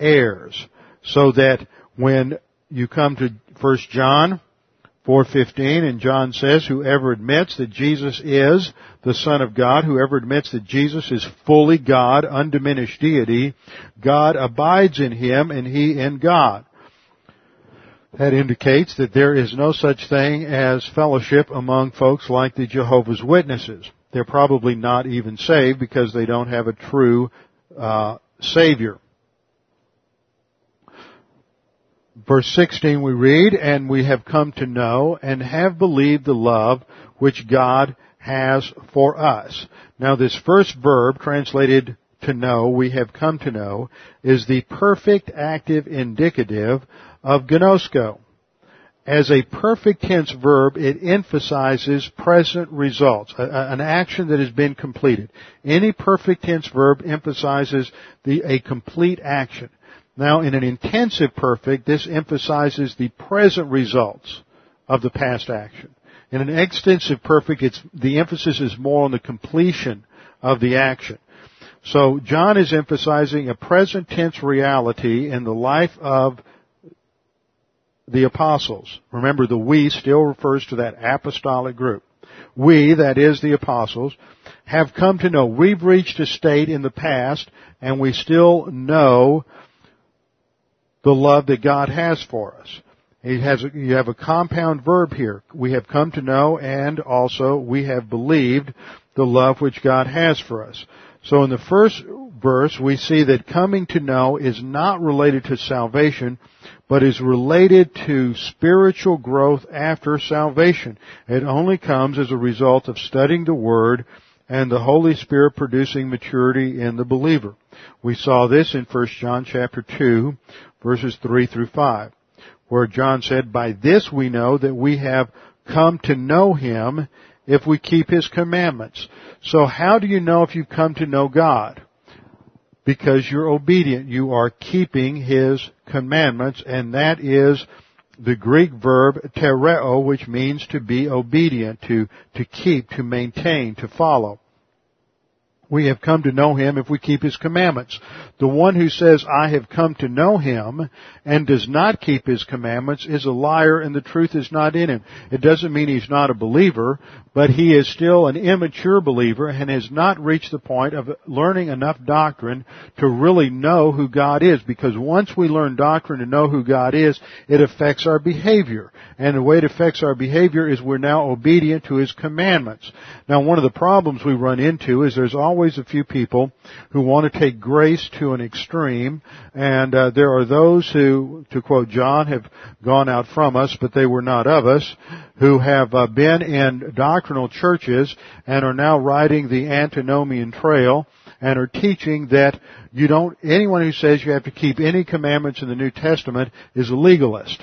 heirs. So that when you come to 1 John 4:15 and John says whoever admits that Jesus is the son of God whoever admits that Jesus is fully God undiminished deity God abides in him and he in God. That indicates that there is no such thing as fellowship among folks like the Jehovah's Witnesses. They're probably not even saved because they don't have a true uh, savior verse 16 we read, and we have come to know and have believed the love which God has for us. Now this first verb translated to know, we have come to know, is the perfect active indicative of gnosko. As a perfect tense verb, it emphasizes present results, an action that has been completed. Any perfect tense verb emphasizes the, a complete action. Now, in an intensive perfect, this emphasizes the present results of the past action. In an extensive perfect, the emphasis is more on the completion of the action. So John is emphasizing a present tense reality in the life of the apostles. Remember, the we still refers to that apostolic group. We, that is the apostles, have come to know. We've reached a state in the past and we still know the love that God has for us. He has, you have a compound verb here. We have come to know and also we have believed the love which God has for us. So in the first verse, we see that coming to know is not related to salvation, but is related to spiritual growth after salvation. It only comes as a result of studying the Word and the Holy Spirit producing maturity in the believer. We saw this in 1 John chapter 2, verses 3 through 5, where John said, By this we know that we have come to know Him if we keep His commandments. So how do you know if you've come to know God? Because you're obedient. You are keeping His commandments, and that is the Greek verb tereo, which means to be obedient, to, to keep, to maintain, to follow we have come to know him if we keep his commandments. The one who says, I have come to know him and does not keep his commandments is a liar and the truth is not in him. It doesn't mean he's not a believer, but he is still an immature believer and has not reached the point of learning enough doctrine to really know who God is because once we learn doctrine and know who God is, it affects our behavior. And the way it affects our behavior is we're now obedient to his commandments. Now one of the problems we run into is there's always always a few people who want to take grace to an extreme, and uh, there are those who, to quote John, have gone out from us, but they were not of us, who have uh, been in doctrinal churches and are now riding the antinomian trail and are teaching that you don't, anyone who says you have to keep any commandments in the New Testament is a legalist.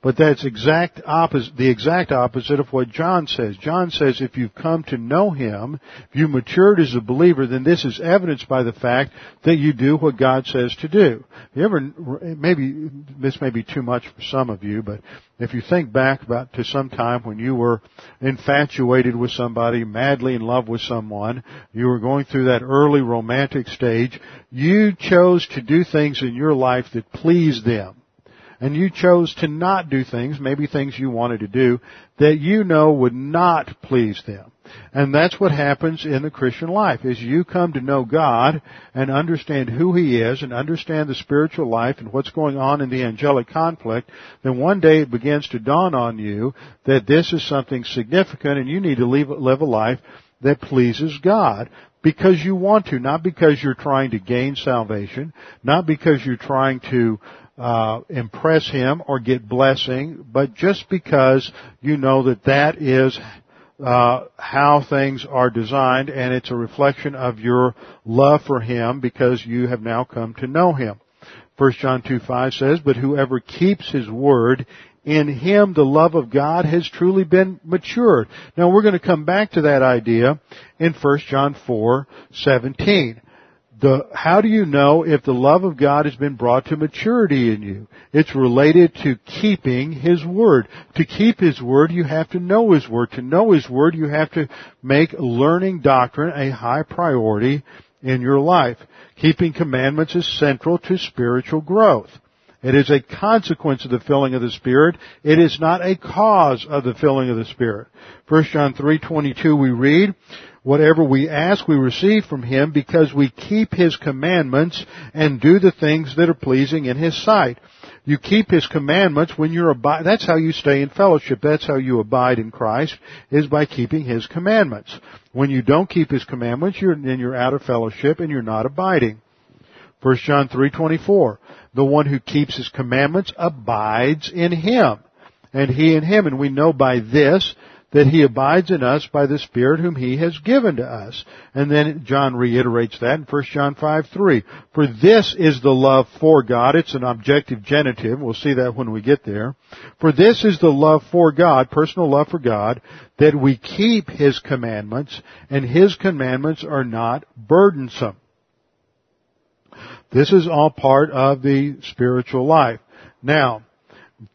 But that's exact opposite, the exact opposite of what John says. John says if you've come to know Him, if you matured as a believer, then this is evidenced by the fact that you do what God says to do. You ever, maybe, this may be too much for some of you, but if you think back about to some time when you were infatuated with somebody, madly in love with someone, you were going through that early romantic stage, you chose to do things in your life that pleased them and you chose to not do things, maybe things you wanted to do, that you know would not please them. And that's what happens in the Christian life, is you come to know God and understand who He is and understand the spiritual life and what's going on in the angelic conflict, then one day it begins to dawn on you that this is something significant and you need to live, live a life that pleases God because you want to, not because you're trying to gain salvation, not because you're trying to uh, impress him or get blessing, but just because you know that that is uh, how things are designed, and it's a reflection of your love for him because you have now come to know him. 1 John 2 5 says, But whoever keeps his word, in Him the love of God has truly been matured. Now we're going to come back to that idea in 1 John 4, 17 the, how do you know if the love of God has been brought to maturity in you? It's related to keeping His Word. To keep His Word, you have to know His Word. To know His Word, you have to make learning doctrine a high priority in your life. Keeping commandments is central to spiritual growth. It is a consequence of the filling of the Spirit. It is not a cause of the filling of the Spirit. 1 John 3.22 we read, Whatever we ask, we receive from Him because we keep His commandments and do the things that are pleasing in His sight. You keep His commandments when you're abide, that's how you stay in fellowship. That's how you abide in Christ, is by keeping His commandments. When you don't keep His commandments, you're, then you're out of fellowship and you're not abiding. 1 John 3.24, the one who keeps His commandments abides in Him, and He in Him. And we know by this that he abides in us by the Spirit whom he has given to us. And then John reiterates that in 1 John 5, 3. For this is the love for God. It's an objective genitive. We'll see that when we get there. For this is the love for God, personal love for God, that we keep his commandments, and his commandments are not burdensome. This is all part of the spiritual life. Now,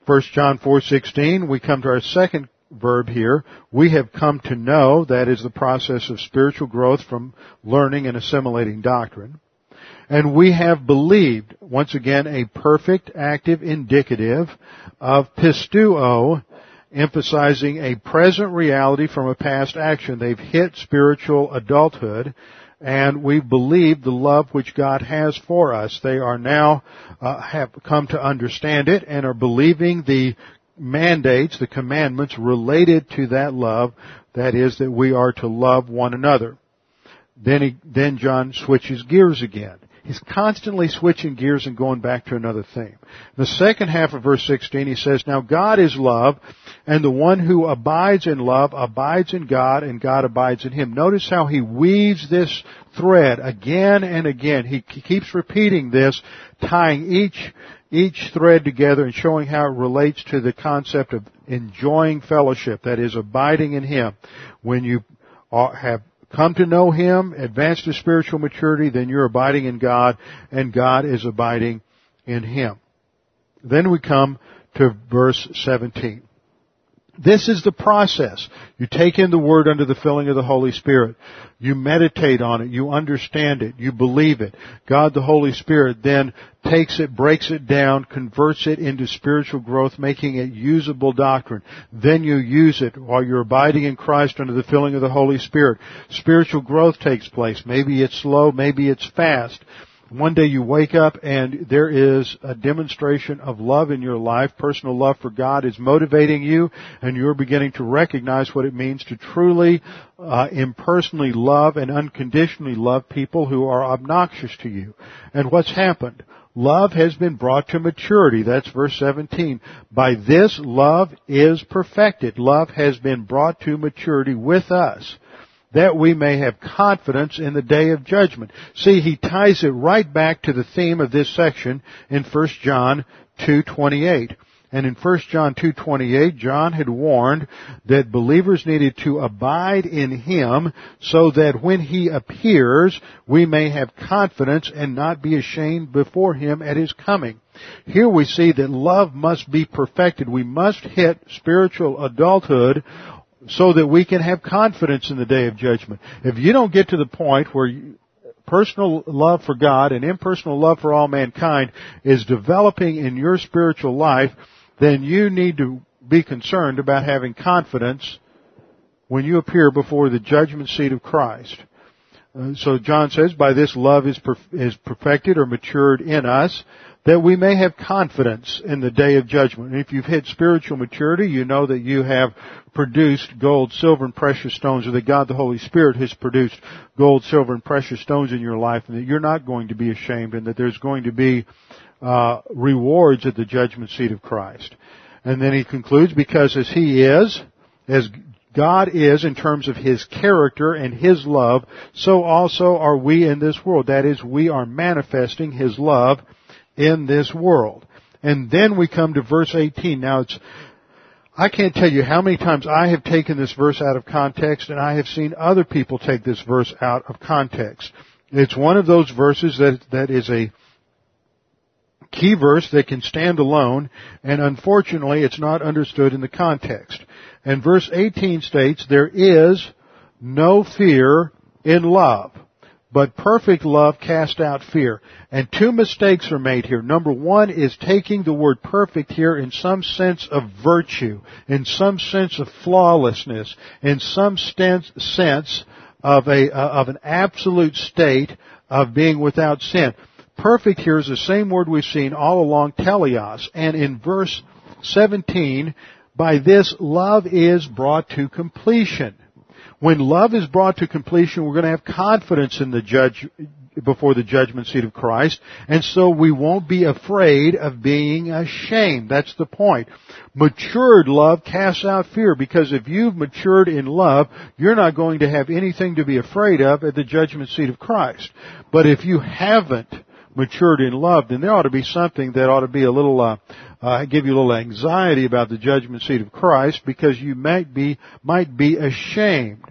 1 John 4:16, we come to our second verb here, we have come to know, that is the process of spiritual growth from learning and assimilating doctrine. And we have believed, once again, a perfect active indicative of pisteuo, emphasizing a present reality from a past action. They've hit spiritual adulthood, and we believe the love which God has for us. They are now uh, have come to understand it and are believing the mandates, the commandments related to that love, that is that we are to love one another. Then he, then John switches gears again. He's constantly switching gears and going back to another theme. The second half of verse 16 he says, Now God is love, and the one who abides in love abides in God, and God abides in him. Notice how he weaves this thread again and again. He keeps repeating this, tying each each thread together and showing how it relates to the concept of enjoying fellowship, that is abiding in Him. When you have come to know Him, advanced to spiritual maturity, then you're abiding in God and God is abiding in Him. Then we come to verse 17. This is the process. You take in the Word under the filling of the Holy Spirit. You meditate on it. You understand it. You believe it. God the Holy Spirit then takes it, breaks it down, converts it into spiritual growth, making it usable doctrine. Then you use it while you're abiding in Christ under the filling of the Holy Spirit. Spiritual growth takes place. Maybe it's slow, maybe it's fast. One day you wake up and there is a demonstration of love in your life. Personal love for God is motivating you and you're beginning to recognize what it means to truly, uh, impersonally love and unconditionally love people who are obnoxious to you. And what's happened? Love has been brought to maturity. That's verse 17. By this love is perfected. Love has been brought to maturity with us that we may have confidence in the day of judgment. See, he ties it right back to the theme of this section in 1 John 2.28. And in 1 John 2.28, John had warned that believers needed to abide in Him so that when He appears, we may have confidence and not be ashamed before Him at His coming. Here we see that love must be perfected. We must hit spiritual adulthood so that we can have confidence in the day of judgment. If you don't get to the point where you, personal love for God and impersonal love for all mankind is developing in your spiritual life, then you need to be concerned about having confidence when you appear before the judgment seat of Christ. Uh, so John says, by this love is, is perfected or matured in us, that we may have confidence in the day of judgment. And if you've hit spiritual maturity, you know that you have produced gold, silver, and precious stones, or that God the Holy Spirit has produced gold, silver, and precious stones in your life, and that you're not going to be ashamed, and that there's going to be uh, rewards at the judgment seat of Christ. And then he concludes, because as He is, as God is in terms of His character and His love, so also are we in this world. That is, we are manifesting His love in this world. And then we come to verse 18. Now it's, I can't tell you how many times I have taken this verse out of context and I have seen other people take this verse out of context. It's one of those verses that, that is a key verse that can stand alone and unfortunately it's not understood in the context. And verse 18 states, there is no fear in love. But perfect love casts out fear. And two mistakes are made here. Number one is taking the word perfect here in some sense of virtue, in some sense of flawlessness, in some sense of a, uh, of an absolute state of being without sin. Perfect here is the same word we've seen all along, teleos. And in verse 17, by this love is brought to completion. When love is brought to completion, we're going to have confidence in the judge before the judgment seat of Christ, and so we won't be afraid of being ashamed. That's the point. Matured love casts out fear because if you've matured in love, you're not going to have anything to be afraid of at the judgment seat of Christ. But if you haven't matured in love, then there ought to be something that ought to be a little uh, uh, give you a little anxiety about the judgment seat of Christ because you might be might be ashamed.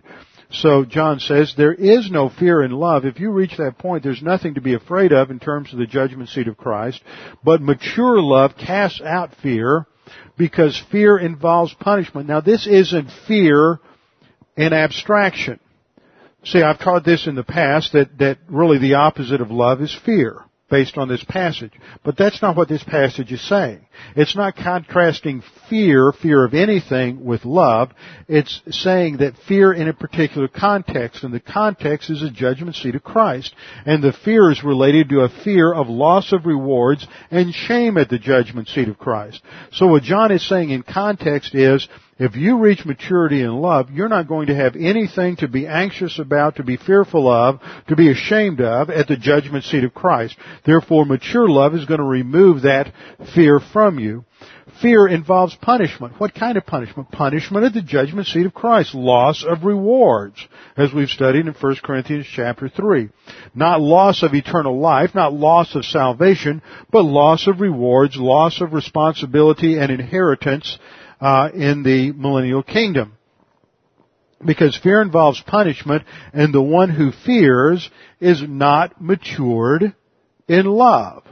So John says there is no fear in love. If you reach that point, there's nothing to be afraid of in terms of the judgment seat of Christ. But mature love casts out fear because fear involves punishment. Now this isn't fear in abstraction. See, I've taught this in the past that, that really the opposite of love is fear based on this passage. But that's not what this passage is saying. It's not contrasting fear, fear of anything, with love. It's saying that fear in a particular context, and the context is a judgment seat of Christ. And the fear is related to a fear of loss of rewards and shame at the judgment seat of Christ. So what John is saying in context is, if you reach maturity in love, you're not going to have anything to be anxious about, to be fearful of, to be ashamed of at the judgment seat of Christ. Therefore, mature love is going to remove that fear from you. Fear involves punishment. What kind of punishment? Punishment at the judgment seat of Christ. Loss of rewards, as we've studied in 1 Corinthians chapter 3. Not loss of eternal life, not loss of salvation, but loss of rewards, loss of responsibility and inheritance uh, in the millennial kingdom. Because fear involves punishment, and the one who fears is not matured in love.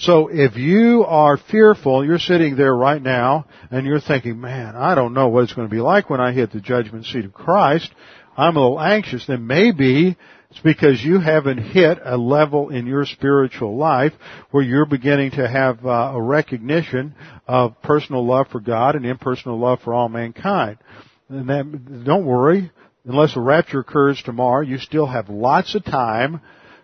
So if you are fearful, you're sitting there right now and you're thinking, man, I don't know what it's going to be like when I hit the judgment seat of Christ. I'm a little anxious. Then maybe it's because you haven't hit a level in your spiritual life where you're beginning to have uh, a recognition of personal love for God and impersonal love for all mankind. And that, don't worry, unless a rapture occurs tomorrow, you still have lots of time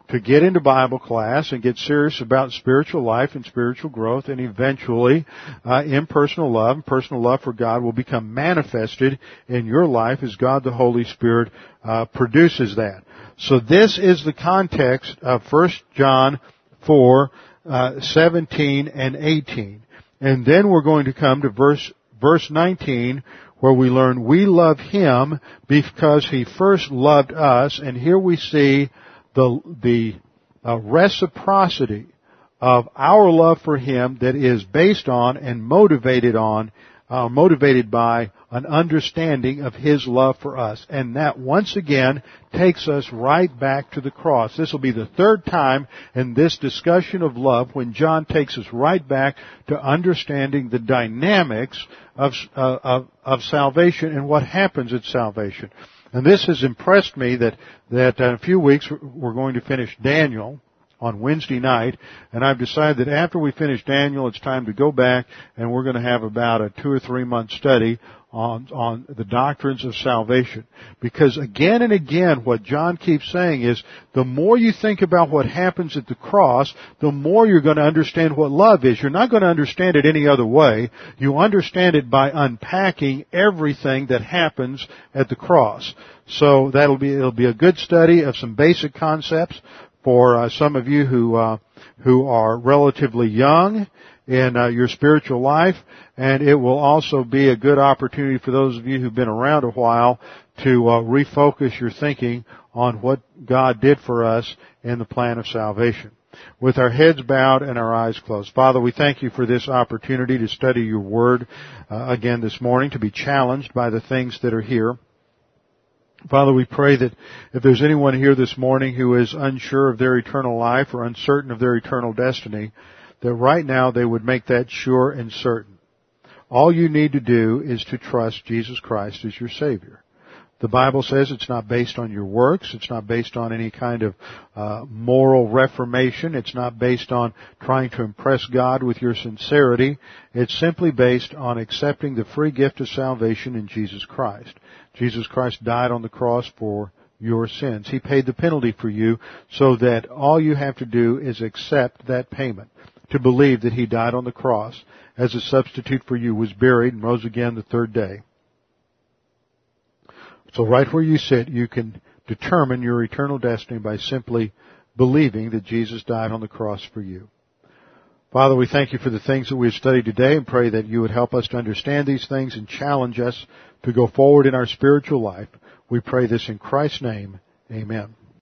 to get into Bible class and get serious about spiritual life and spiritual growth and eventually uh, impersonal love and personal love for God will become manifested in your life as God the Holy Spirit uh, produces that. So this is the context of 1 John 4, uh, 17 and 18. And then we're going to come to verse, verse 19 where we learn we love Him because He first loved us and here we see the, the uh, reciprocity of our love for Him that is based on and motivated on uh, motivated by an understanding of His love for us. And that once again takes us right back to the cross. This will be the third time in this discussion of love when John takes us right back to understanding the dynamics of, uh, of, of salvation and what happens at salvation. And this has impressed me that, that in a few weeks we're going to finish Daniel on Wednesday night, and I've decided that after we finish Daniel, it's time to go back and we're going to have about a two or three month study on, on the doctrines of salvation. Because again and again, what John keeps saying is, the more you think about what happens at the cross, the more you're going to understand what love is. You're not going to understand it any other way. You understand it by unpacking everything that happens at the cross. So that'll be, it'll be a good study of some basic concepts for uh, some of you who uh, who are relatively young in uh, your spiritual life, and it will also be a good opportunity for those of you who've been around a while to uh, refocus your thinking on what God did for us in the plan of salvation. with our heads bowed and our eyes closed. Father, we thank you for this opportunity to study your word uh, again this morning, to be challenged by the things that are here. Father, we pray that if there's anyone here this morning who is unsure of their eternal life or uncertain of their eternal destiny, that right now they would make that sure and certain. All you need to do is to trust Jesus Christ as your Savior. The Bible says it's not based on your works. It's not based on any kind of uh, moral reformation. It's not based on trying to impress God with your sincerity. It's simply based on accepting the free gift of salvation in Jesus Christ. Jesus Christ died on the cross for your sins. He paid the penalty for you so that all you have to do is accept that payment. To believe that He died on the cross as a substitute for you, was buried, and rose again the third day. So right where you sit, you can determine your eternal destiny by simply believing that Jesus died on the cross for you. Father, we thank you for the things that we've studied today and pray that you would help us to understand these things and challenge us to go forward in our spiritual life. We pray this in Christ's name. Amen.